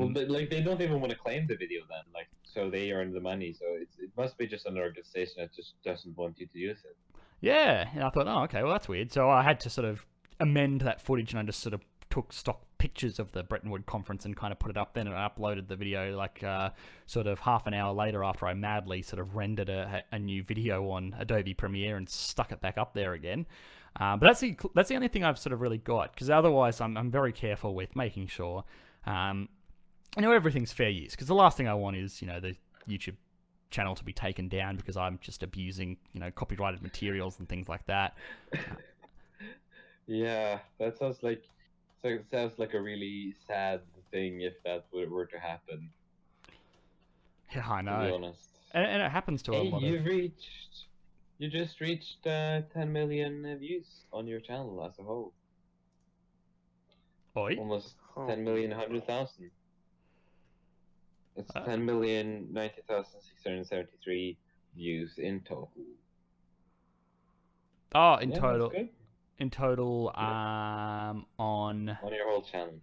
well, but, like they don't even want to claim the video then, like so they earn the money. So it's, it must be just an organization that just doesn't want you to use it. Yeah, and I thought, oh, okay, well, that's weird. So I had to sort of amend that footage, and I just sort of took stock pictures of the Bretton Woods conference and kind of put it up. Then and I uploaded the video like uh, sort of half an hour later after I madly sort of rendered a, a new video on Adobe Premiere and stuck it back up there again. Uh, but that's the that's the only thing I've sort of really got because otherwise I'm I'm very careful with making sure. Um, you know everything's fair use because the last thing I want is you know the YouTube channel to be taken down because I'm just abusing you know copyrighted materials and things like that. Yeah, that sounds like so it sounds like a really sad thing if that were, were to happen. Yeah, I To be know, honest. and, and it happens to a Hey, lot you of. reached, you just reached uh, 10 million uh, views on your channel as a whole. Oi. Almost Oh. 10 million, 100,000. It's Uh. 10 million, 90,673 views in total. Oh, in Yeah, that's total, good. In total, um, on. On your whole channel.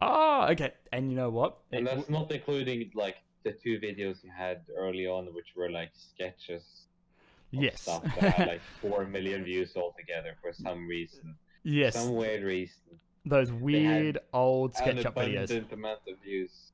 Oh, okay. And you know what? And that's not including like the two videos you had early on, which were like sketches. Yes. Stuff that had like 4 million views altogether for some reason. yes. Some weird reason. Those weird old SketchUp videos. abundant amount of views.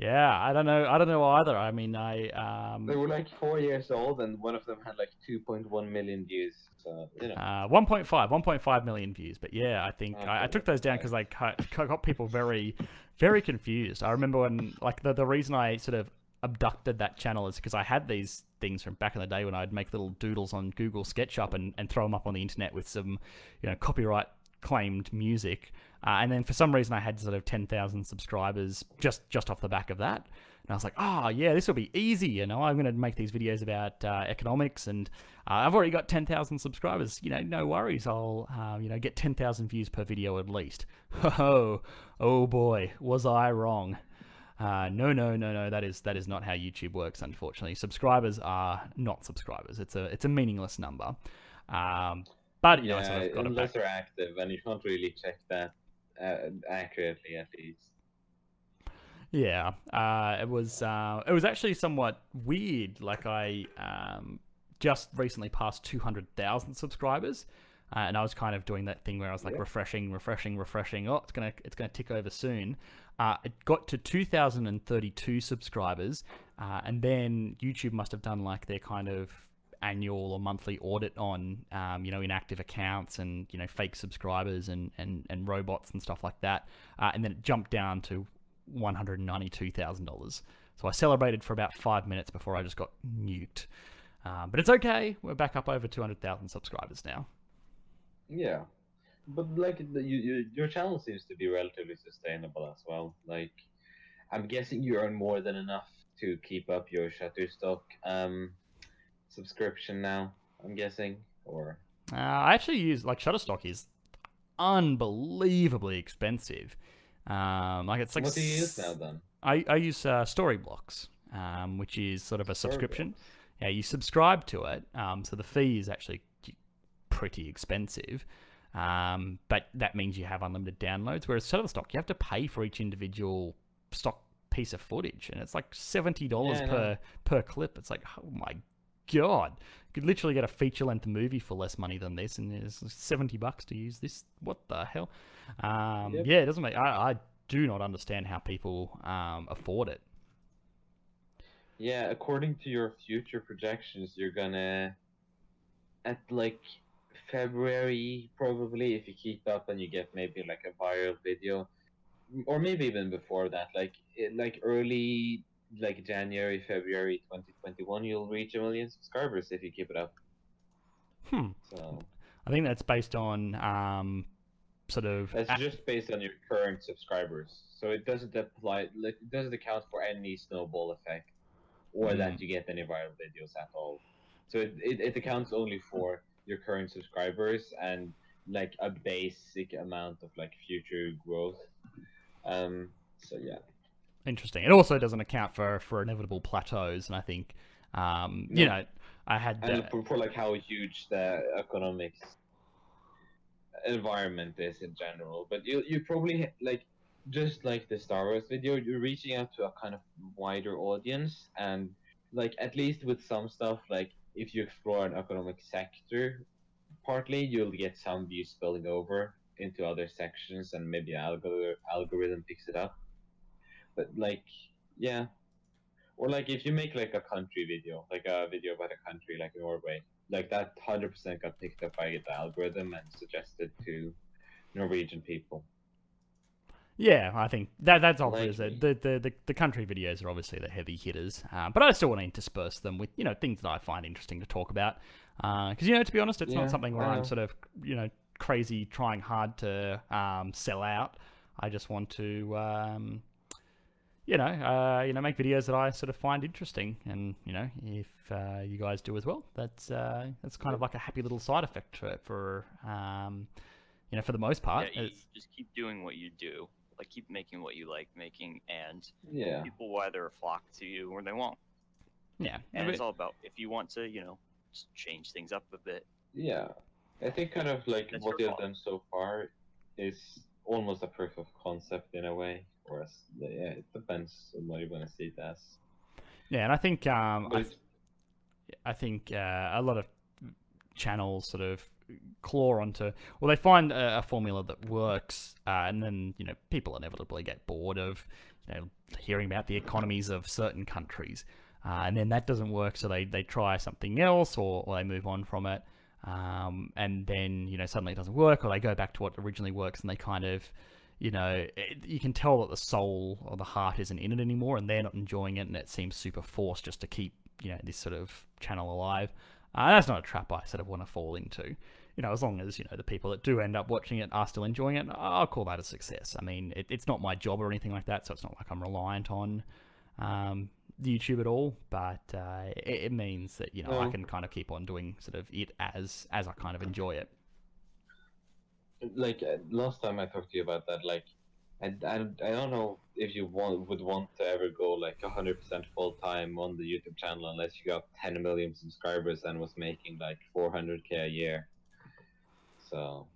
Yeah, I don't know. I don't know either. I mean, I um. They were like four years old, and one of them had like 2.1 million views. So you know, Uh, 1.5, 1.5 million views. But yeah, I think I, I took those down 1.5. because cut- got people very, very confused. I remember when, like, the, the reason I sort of abducted that channel is because I had these things from back in the day when I'd make little doodles on Google SketchUp and, and throw them up on the internet with some, you know, copyright claimed music. Uh, and then for some reason I had sort of 10,000 subscribers just, just off the back of that. And I was like, oh, yeah, this will be easy. You know, I'm going to make these videos about uh, economics and uh, I've already got 10,000 subscribers. You know, no worries. I'll, uh, you know, get 10,000 views per video at least. Oh, oh boy, was I wrong. Uh, no, no, no, no. That is that is not how YouTube works. Unfortunately, subscribers are not subscribers. It's a it's a meaningless number. Um, but you yeah, of got unless they're active, and you can't really check that uh, accurately at least. Yeah, uh, it was uh, it was actually somewhat weird. Like I um, just recently passed two hundred thousand subscribers, uh, and I was kind of doing that thing where I was like Yeah. refreshing, refreshing, refreshing. Oh, it's gonna it's gonna tick over soon. Uh, it got to 2,032 subscribers, uh, and then YouTube must have done like their kind of annual or monthly audit on um, you know inactive accounts and you know fake subscribers and and, and robots and stuff like that. Uh, and then it jumped down to $192,000 so I celebrated for about five minutes before I just got nuked. Um, but it's okay. We're back up over 200,000 subscribers now. Yeah, but like the, you, you, your channel seems to be relatively sustainable as well. Like, I'm guessing you earn more than enough to keep up your Shutterstock um subscription now. I'm guessing, or Uh, I actually use like Shutterstock is unbelievably expensive. Um, like it's like what do you use now then? I I use uh, Storyblocks, um, which is sort of a subscription. Yeah, you subscribe to it, um, so the fee is actually pretty expensive. Um, but that means you have unlimited downloads. Whereas Shutterstock, you have to pay for each individual stock piece of footage, and it's like seventy dollars Yeah, per per clip. It's like, oh my god, you could literally get a feature length movie for less money than this, and it's seventy bucks to use this. What the hell? Um, Yep. Yeah, it doesn't make. I, I do not understand how people um, afford it. Yeah, according to your future projections, you're gonna at like February probably if you keep up and you get maybe like a viral video, or maybe even before that, like like early like January February 2021, you'll reach a million subscribers if you keep it up. Hmm. So I think that's based on um, sort of. that's just based on your current subscribers. So it doesn't apply. Like, it doesn't account for any snowball effect, or that you get any viral videos at all. So it, it, it accounts only for your current subscribers and like a basic amount of like future growth. Um. So yeah. Interesting. It also doesn't account for for inevitable plateaus, and I think, um, you know, I had. And Uh, for, for like how huge the economics environment is in general. But you you probably like just like the Star Wars video, you're reaching out to a kind of wider audience and like at least with some stuff like if you explore an economic sector partly you'll get some views spilling over into other sections and maybe algor- algorithm picks it up but like yeah or like if you make like a country video like a video about a country like norway like that 100% got picked up by the algorithm and suggested to norwegian people yeah, I think that that's obvious. Likely. The, the the the country videos are obviously the heavy hitters, uh, but I still want to intersperse them with you know things that I find interesting to talk about. Because you know, to be honest, it's Yeah, not something where I'm sort of you know crazy trying hard to um, sell out. I just want to. Um, you know, uh, you know, make videos that I sort of find interesting, and you know, if uh, you guys do as well, that's uh, that's kind of like a happy little side effect for, for um, you know, for the most part. yeah, you just keep doing what you do. Like keep making what you like making, and yeah people will either flock to you or they won't. yeah, And but- it's all about if you want to, you know, change things up a bit. Yeah, I think kind of like That's what your you've fault. done so far is almost a proof of concept in a way. Whereas, yeah, it depends on what you want to see it as. yeah, and I think um, I, it's- I think uh, a lot of channels sort of claw onto well they find a, a formula that works uh, and then you know people inevitably get bored of you know hearing about the economies of certain countries. Uh, and then that doesn't work so they, they try something else or, or they move on from it. Um, and then you know suddenly it doesn't work or they go back to what originally works and they kind of you know it, you can tell that the soul or the heart isn't in it anymore and they're not enjoying it and it seems super forced just to keep you know this sort of channel alive uh, that's not a trap I sort of want to fall into. You know, as long as you know the people that do end up watching it are still enjoying it, I'll call that a success. I mean, it, it's not my job or anything like that, so it's not like I'm reliant on um, YouTube at all. But uh, it, it means that you know I can kind of keep on doing sort of it as as I kind of enjoy it. Like uh, last time I talked to you about that, like I, I, I don't know if you want would want to ever go like hundred percent full time on the YouTube channel unless you got ten million subscribers and was making like four hundred k a year. So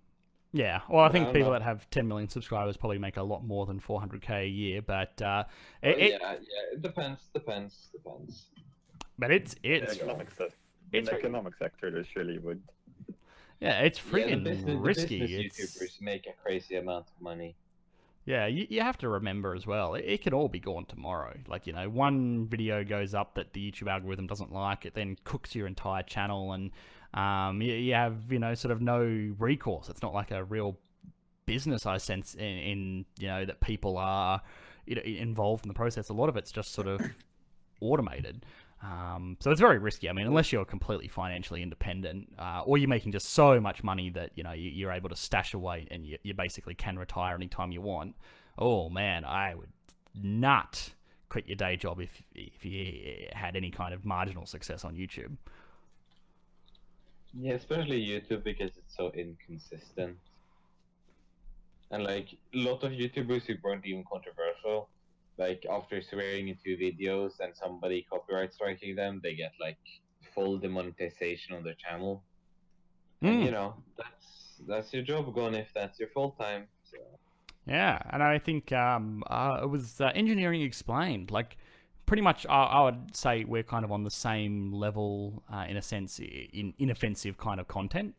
Yeah, well, I But I think people know. that have 10 million subscribers probably make a lot more than 400k a year, but uh, it, it- yeah, yeah, it depends, depends, depends. but it's In it's economic se- it's the economic sector, there surely would. Yeah, it's Yeah, the freaking business, the risky. business It's, YouTubers make a crazy amount of money. Yeah, you, you have to remember as well, it, it could all be gone tomorrow. Like, you know, one video goes up that the YouTube algorithm doesn't like, it then cooks your entire channel, and um, you, you have, you know, sort of no recourse. It's not like a real business, I sense, in, in you know, that people are you know, involved in the process. A lot of it's just sort of automated. Um, so it's very risky. I mean, unless you're completely financially independent, uh, or you're making just so much money that you know you, you're able to stash away and you, you basically can retire anytime you want. Oh man, I would not quit your day job if if you had any kind of marginal success on YouTube. Yeah, especially YouTube because it's so inconsistent. And like a lot of YouTubers who weren't even controversial, like after swearing in two videos and somebody copyright striking them, they get like full demonetization on their channel. And Mm. you know, that's that's your job gone if that's your full time. So Yeah, and I think um, uh, it was uh, engineering explained. Like, pretty much, I, I would say we're kind of on the same level uh, in a sense in inoffensive kind of content.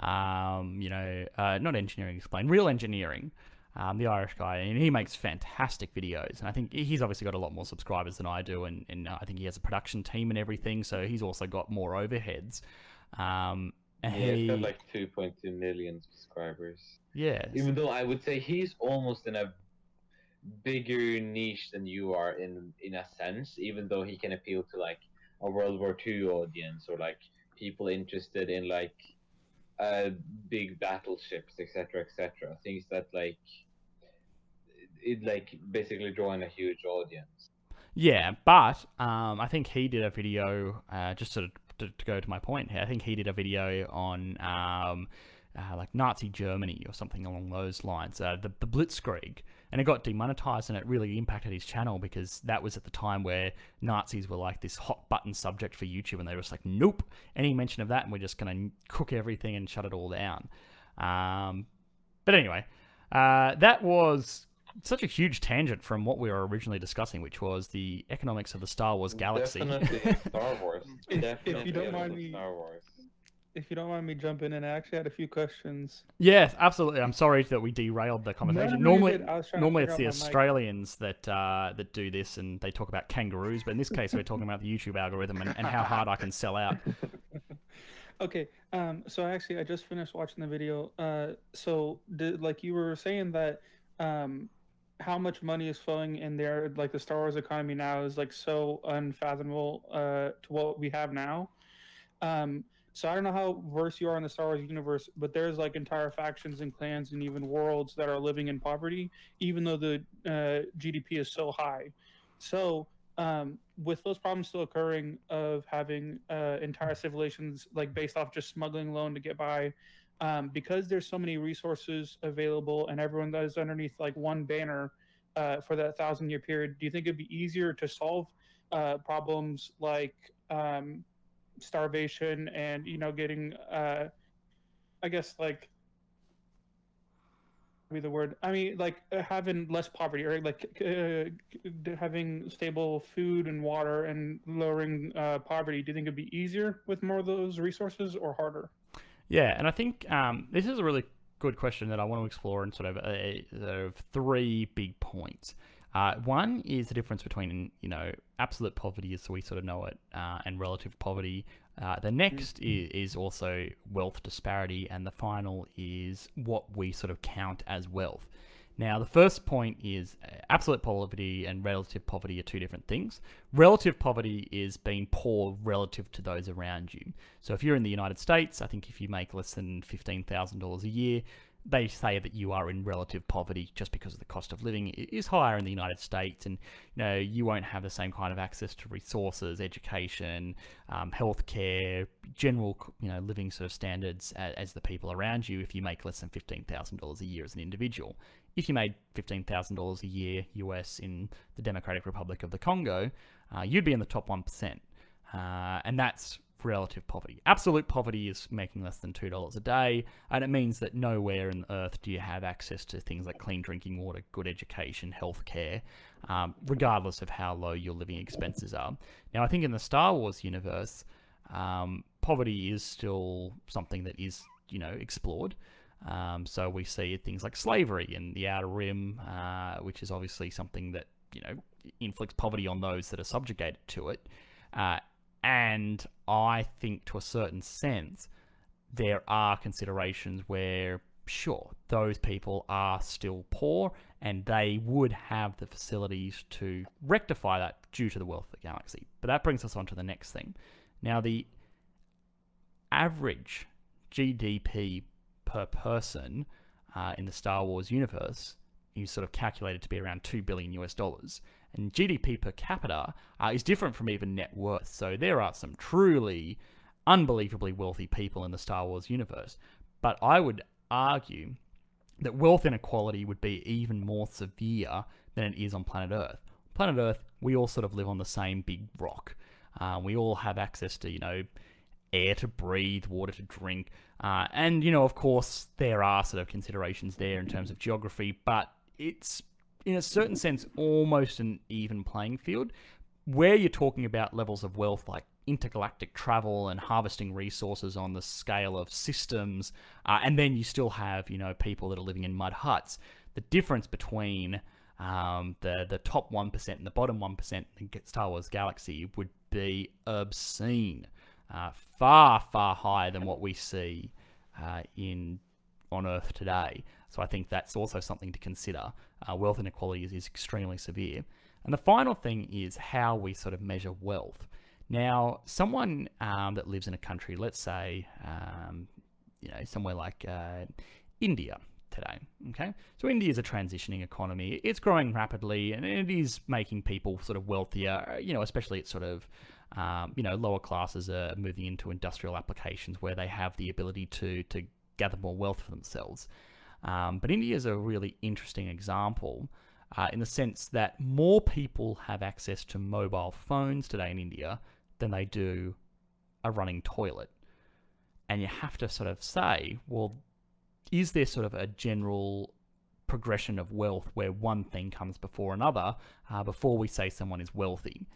Um, you know, uh, not engineering explained, real engineering. Um, the Irish guy, and he makes fantastic videos. And I think he's obviously got a lot more subscribers than I do, and, and I think he has a production team and everything. So he's also got more overheads. Um, yeah, he, he's got like 2.2 million subscribers. yeah, Even though I would say he's almost in a bigger niche than you are in in a sense, even though he can appeal to like a World War II audience or like people interested in like uh big battleships, etc., etc. Things that like it like basically drawing a huge audience. Yeah, but um, I think he did a video uh, just of to, to go to my point here. I think he did a video on um, uh, like Nazi Germany or something along those lines, uh, the the Blitzkrieg, and it got demonetized, and it really impacted his channel because that was at the time where Nazis were like this hot button subject for YouTube, and they were just like, nope, any mention of that, and we're just gonna cook everything and shut it all down. Um, but anyway, uh, that was such a huge tangent from what we were originally discussing, which was the economics of the Star Wars galaxy. Definitely Star Wars. If- if Definitely you don't mind me- Star Wars. If you don't mind me jumping in, I actually had a few questions. yes, absolutely. I'm sorry that we derailed the conversation. no, normally, good. I was trying to normally it's the my mic. Australians that uh, that do this, and they talk about kangaroos. But in this case, we're talking about the YouTube algorithm and, and how hard I can sell out. Okay, um, so actually, I just finished watching the video. Uh, so, did, like you were saying that, um, how much money is flowing in there, like the Star Wars economy now is like so unfathomable uh, to what we have now. Um, so I don't know how versed you are in the Star Wars universe, but there's like entire factions and clans and even worlds that are living in poverty, even though the uh, GDP is so high. So um, with those problems still occurring of having uh, entire civilizations like based off just smuggling alone to get by, um, because there's so many resources available and everyone that is underneath like one banner uh, for that thousand year period, do you think it'd be easier to solve uh, problems like um, starvation and you know getting, uh, I guess like be the word. I mean, like uh, having less poverty, or like uh, having stable food and water and lowering uh, poverty. Do you think it'd be easier with more of those resources or harder? Yeah, and I think um, this is a really good question that I want to explore in sort of a, sort of three big points. Uh, one is the difference between you know absolute poverty as we sort of know it uh, and relative poverty. Uh, the next is, is also wealth disparity, and the final is what we sort of count as wealth. Now, the first point is uh, absolute poverty and relative poverty are two different things. Relative poverty is being poor relative to those around you. So, if you're in the United States, I think if you make less than $15,000 a year, they say that you are in relative poverty just because the cost of living is higher in the United States, and you know you won't have the same kind of access to resources, education, um, healthcare, general you know living sort of standards as, as the people around you if you make less than fifteen thousand dollars a year as an individual. If you made fifteen thousand dollars a year US in the Democratic Republic of the Congo, uh, you'd be in the top one percent, uh, and that's relative poverty. Absolute poverty is making less than $2 a day, and it means that nowhere in the earth do you have access to things like clean drinking water, good education, healthcare, um, regardless of how low your living expenses are. Now, I think in the Star Wars universe, um, poverty is still something that is you know explored. Um, so we see things like slavery in the Outer Rim, uh, which is obviously something that you know inflicts poverty on those that are subjugated to it. Uh, and I think, to a certain sense, there are considerations where, sure, those people are still poor and they would have the facilities to rectify that due to the wealth of the galaxy. But that brings us on to the next thing. Now, the average GDP per person uh, in the Star Wars universe is sort of calculated to be around 2 billion US dollars. And GDP per capita uh, is different from even net worth. So there are some truly unbelievably wealthy people in the Star Wars universe. But I would argue that wealth inequality would be even more severe than it is on planet Earth. Planet Earth, we all sort of live on the same big rock. Uh, we all have access to, you know, air to breathe, water to drink. Uh, and, you know, of course, there are sort of considerations there in terms of geography, but it's, in a certain sense, almost an even playing field. Where you're talking about levels of wealth like intergalactic travel and harvesting resources on the scale of systems, uh, and then you still have, you know, people that are living in mud huts. The difference between um, the the top one percent and the bottom one percent in Star Wars Galaxy would be obscene, uh, far far higher than what we see uh, in on Earth today. So I think that's also something to consider. Uh, wealth inequality is, is extremely severe. And the final thing is how we sort of measure wealth. Now, someone um, that lives in a country, let's say, um, you know, somewhere like uh, India today, okay? So India is a transitioning economy. It's growing rapidly, and it is making people sort of wealthier. You know, especially it's sort of um, you know lower classes are moving into industrial applications where they have the ability to to gather more wealth for themselves. Um, but India is a really interesting example uh, in the sense that more people have access to mobile phones today in India than they do a running toilet. And you have to sort of say, well, is there sort of a general progression of wealth where one thing comes before another uh, before we say someone is wealthy?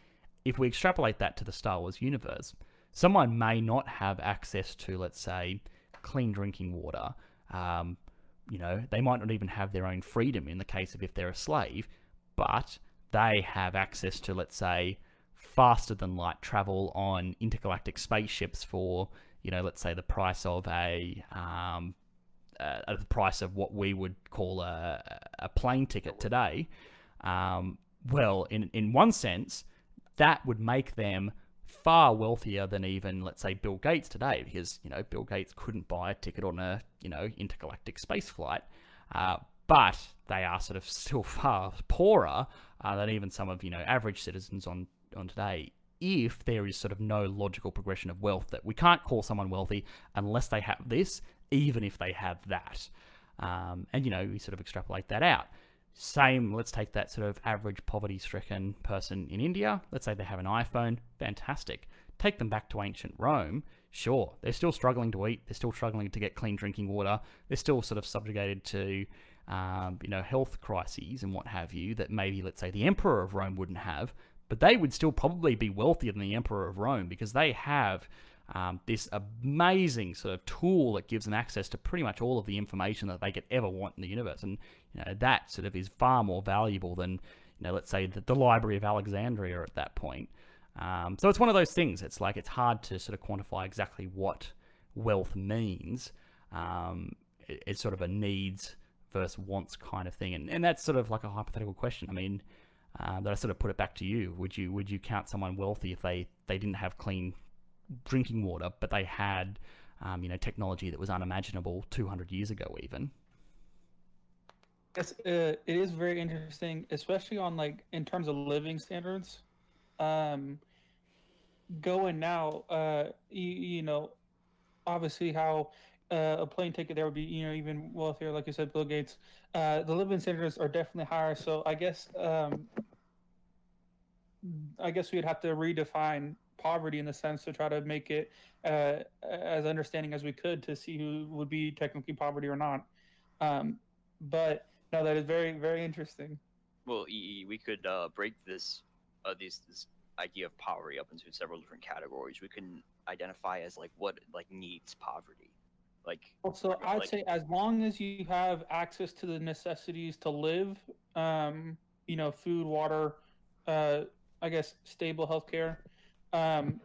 If we extrapolate that to the Star Wars universe, someone may not have access to, let's say, clean drinking water. Um, you know, they might not even have their own freedom in the case of if they're a slave, but they have access to, let's say, faster than light travel on intergalactic spaceships for, you know, let's say the price of a, um, uh, the price of what we would call a, a plane ticket today. Um, well, in in one sense, that would make them far wealthier than even let's say Bill Gates today because you know Bill Gates couldn't buy a ticket on a you know intergalactic space flight uh, but they are sort of still far poorer uh, than even some of you know average citizens on on today if there is sort of no logical progression of wealth that we can't call someone wealthy unless they have this even if they have that. Um, and you know we sort of extrapolate that out same, let's take that sort of average poverty stricken person in India. Let's say they have an iPhone. Fantastic. Take them back to ancient Rome. Sure, they're still struggling to eat. They're still struggling to get clean drinking water. They're still sort of subjugated to, um, you know, health crises and what have you that maybe, let's say, the emperor of Rome wouldn't have. But they would still probably be wealthier than the emperor of Rome because they have um, this amazing sort of tool that gives them access to pretty much all of the information that they could ever want in the universe. And you know, that sort of is far more valuable than, you know, let's say the, the Library of Alexandria at that point. Um, so it's one of those things. It's like it's hard to sort of quantify exactly what wealth means. Um, it, it's sort of a needs versus wants kind of thing, and and that's sort of like a hypothetical question. I mean, uh, that I sort of put it back to you. Would you would you count someone wealthy if they they didn't have clean drinking water, but they had, um, you know, technology that was unimaginable 200 years ago, even. Yes, uh, it is very interesting, especially on like in terms of living standards. Um, going now, uh, you, you know, obviously how uh, a plane ticket there would be, you know, even wealthier, like you said, Bill Gates. Uh, the living standards are definitely higher. So I guess, um, I guess we'd have to redefine poverty in the sense to try to make it uh, as understanding as we could to see who would be technically poverty or not. Um, but no, that is very very interesting. Well, EE, we could uh, break this uh, these this idea of poverty up into several different categories. We can identify as like what like needs poverty. Like, Also, Yeah, I'd say as long as you have access to the necessities to live, um, you know, food, water, uh, I guess stable healthcare, um,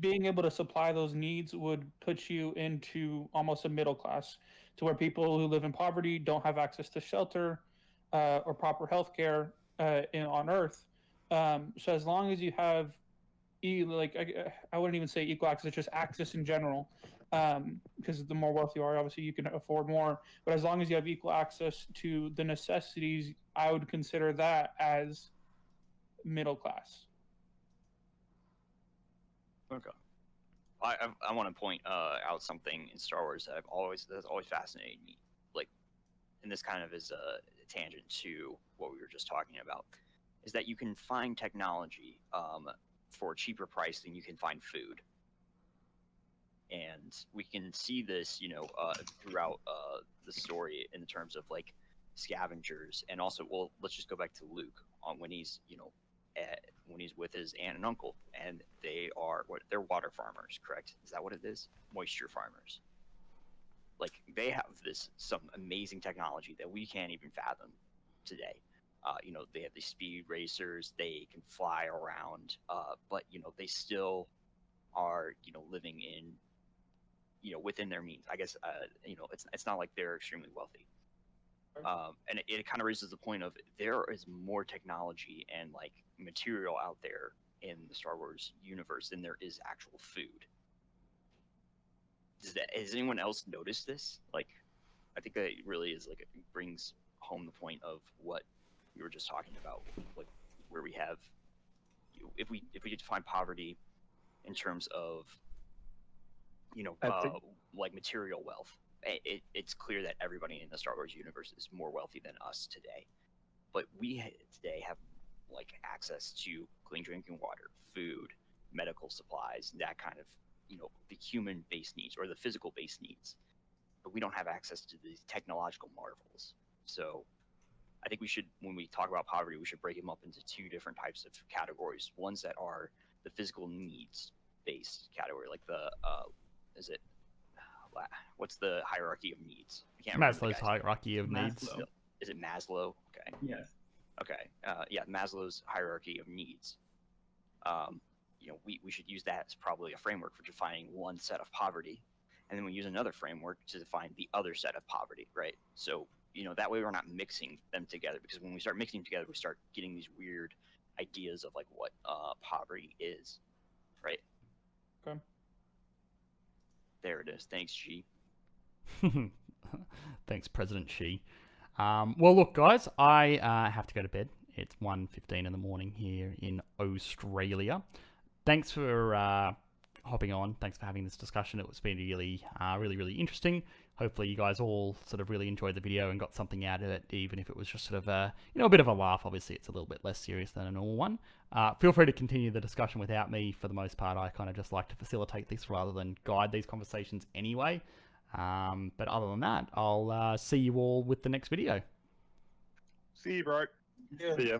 being able to supply those needs would put you into almost a middle class, to where people who live in poverty don't have access to shelter uh, or proper healthcare uh, in, on Earth. Um, so as long as you have, e- like I, I wouldn't even say equal access, just access in general um, because the more wealthy you are, obviously you can afford more. But as long as you have equal access to the necessities, I would consider that as middle class. Okay. I I, want to point uh, out something in Star Wars that I've always that's always fascinated me. Like, and this kind of is a tangent to what we were just talking about, is that you can find technology um, for a cheaper price than you can find food. And we can see this, you know, uh, throughout uh, the story in terms of like scavengers, and also, well, let's just go back to Luke on when he's, you know, at, when he's with his aunt and uncle, and they are what they're water farmers, correct? Is that what it is? Moisture farmers. Like they have this some amazing technology that we can't even fathom today. Uh, you know, they have these speed racers, they can fly around, uh, but you know, they still are, you know, living in, you know, within their means. I guess, uh, you know, it's it's not like they're extremely wealthy. Um, and it, it kind of raises the point of there is more technology and like material out there in the Star Wars universe than there is actual food. Does that has anyone else noticed this? Like, I think that really is like it brings home the point of what we were just talking about, like where we have, if we if we could define poverty in terms of, you know, uh, like material wealth, it, it, it's clear that everybody in the Star Wars universe is more wealthy than us today. But we today have like access to clean drinking water, food, medical supplies, that kind of, you know, the human based needs or the physical based needs. But we don't have access to these technological marvels. So I think we should, when we talk about poverty, we should break them up into two different types of categories. Ones that are the physical needs based category, like the, uh, is it, what's the hierarchy of needs? I can't Maslow's hierarchy of needs. Is it Maslow? Okay. Yes. Okay. Uh, yeah, Maslow's hierarchy of needs. Um, you know, we, we should use that as probably a framework for defining one set of poverty, and then we use another framework to define the other set of poverty, right? So, you know, that way we're not mixing them together because when we start mixing together, we start getting these weird ideas of like what uh, poverty is, right? There it is. Thanks, G. Thanks, President Xi. Um, well, look, guys, I uh, have to go to bed. It's 1.15 in the morning here in Australia. Thanks for uh, hopping on. Thanks for having this discussion. It's been really, uh, really, really interesting. Hopefully, you guys all sort of really enjoyed the video and got something out of it, even if it was just sort of a, you know, a bit of a laugh. Obviously, it's a little bit less serious than a normal one. Uh, feel free to continue the discussion without me. For the most part, I kind of just like to facilitate this rather than guide these conversations anyway. Um, but other than that, I'll uh, see you all with the next video. See you, bro. See ya.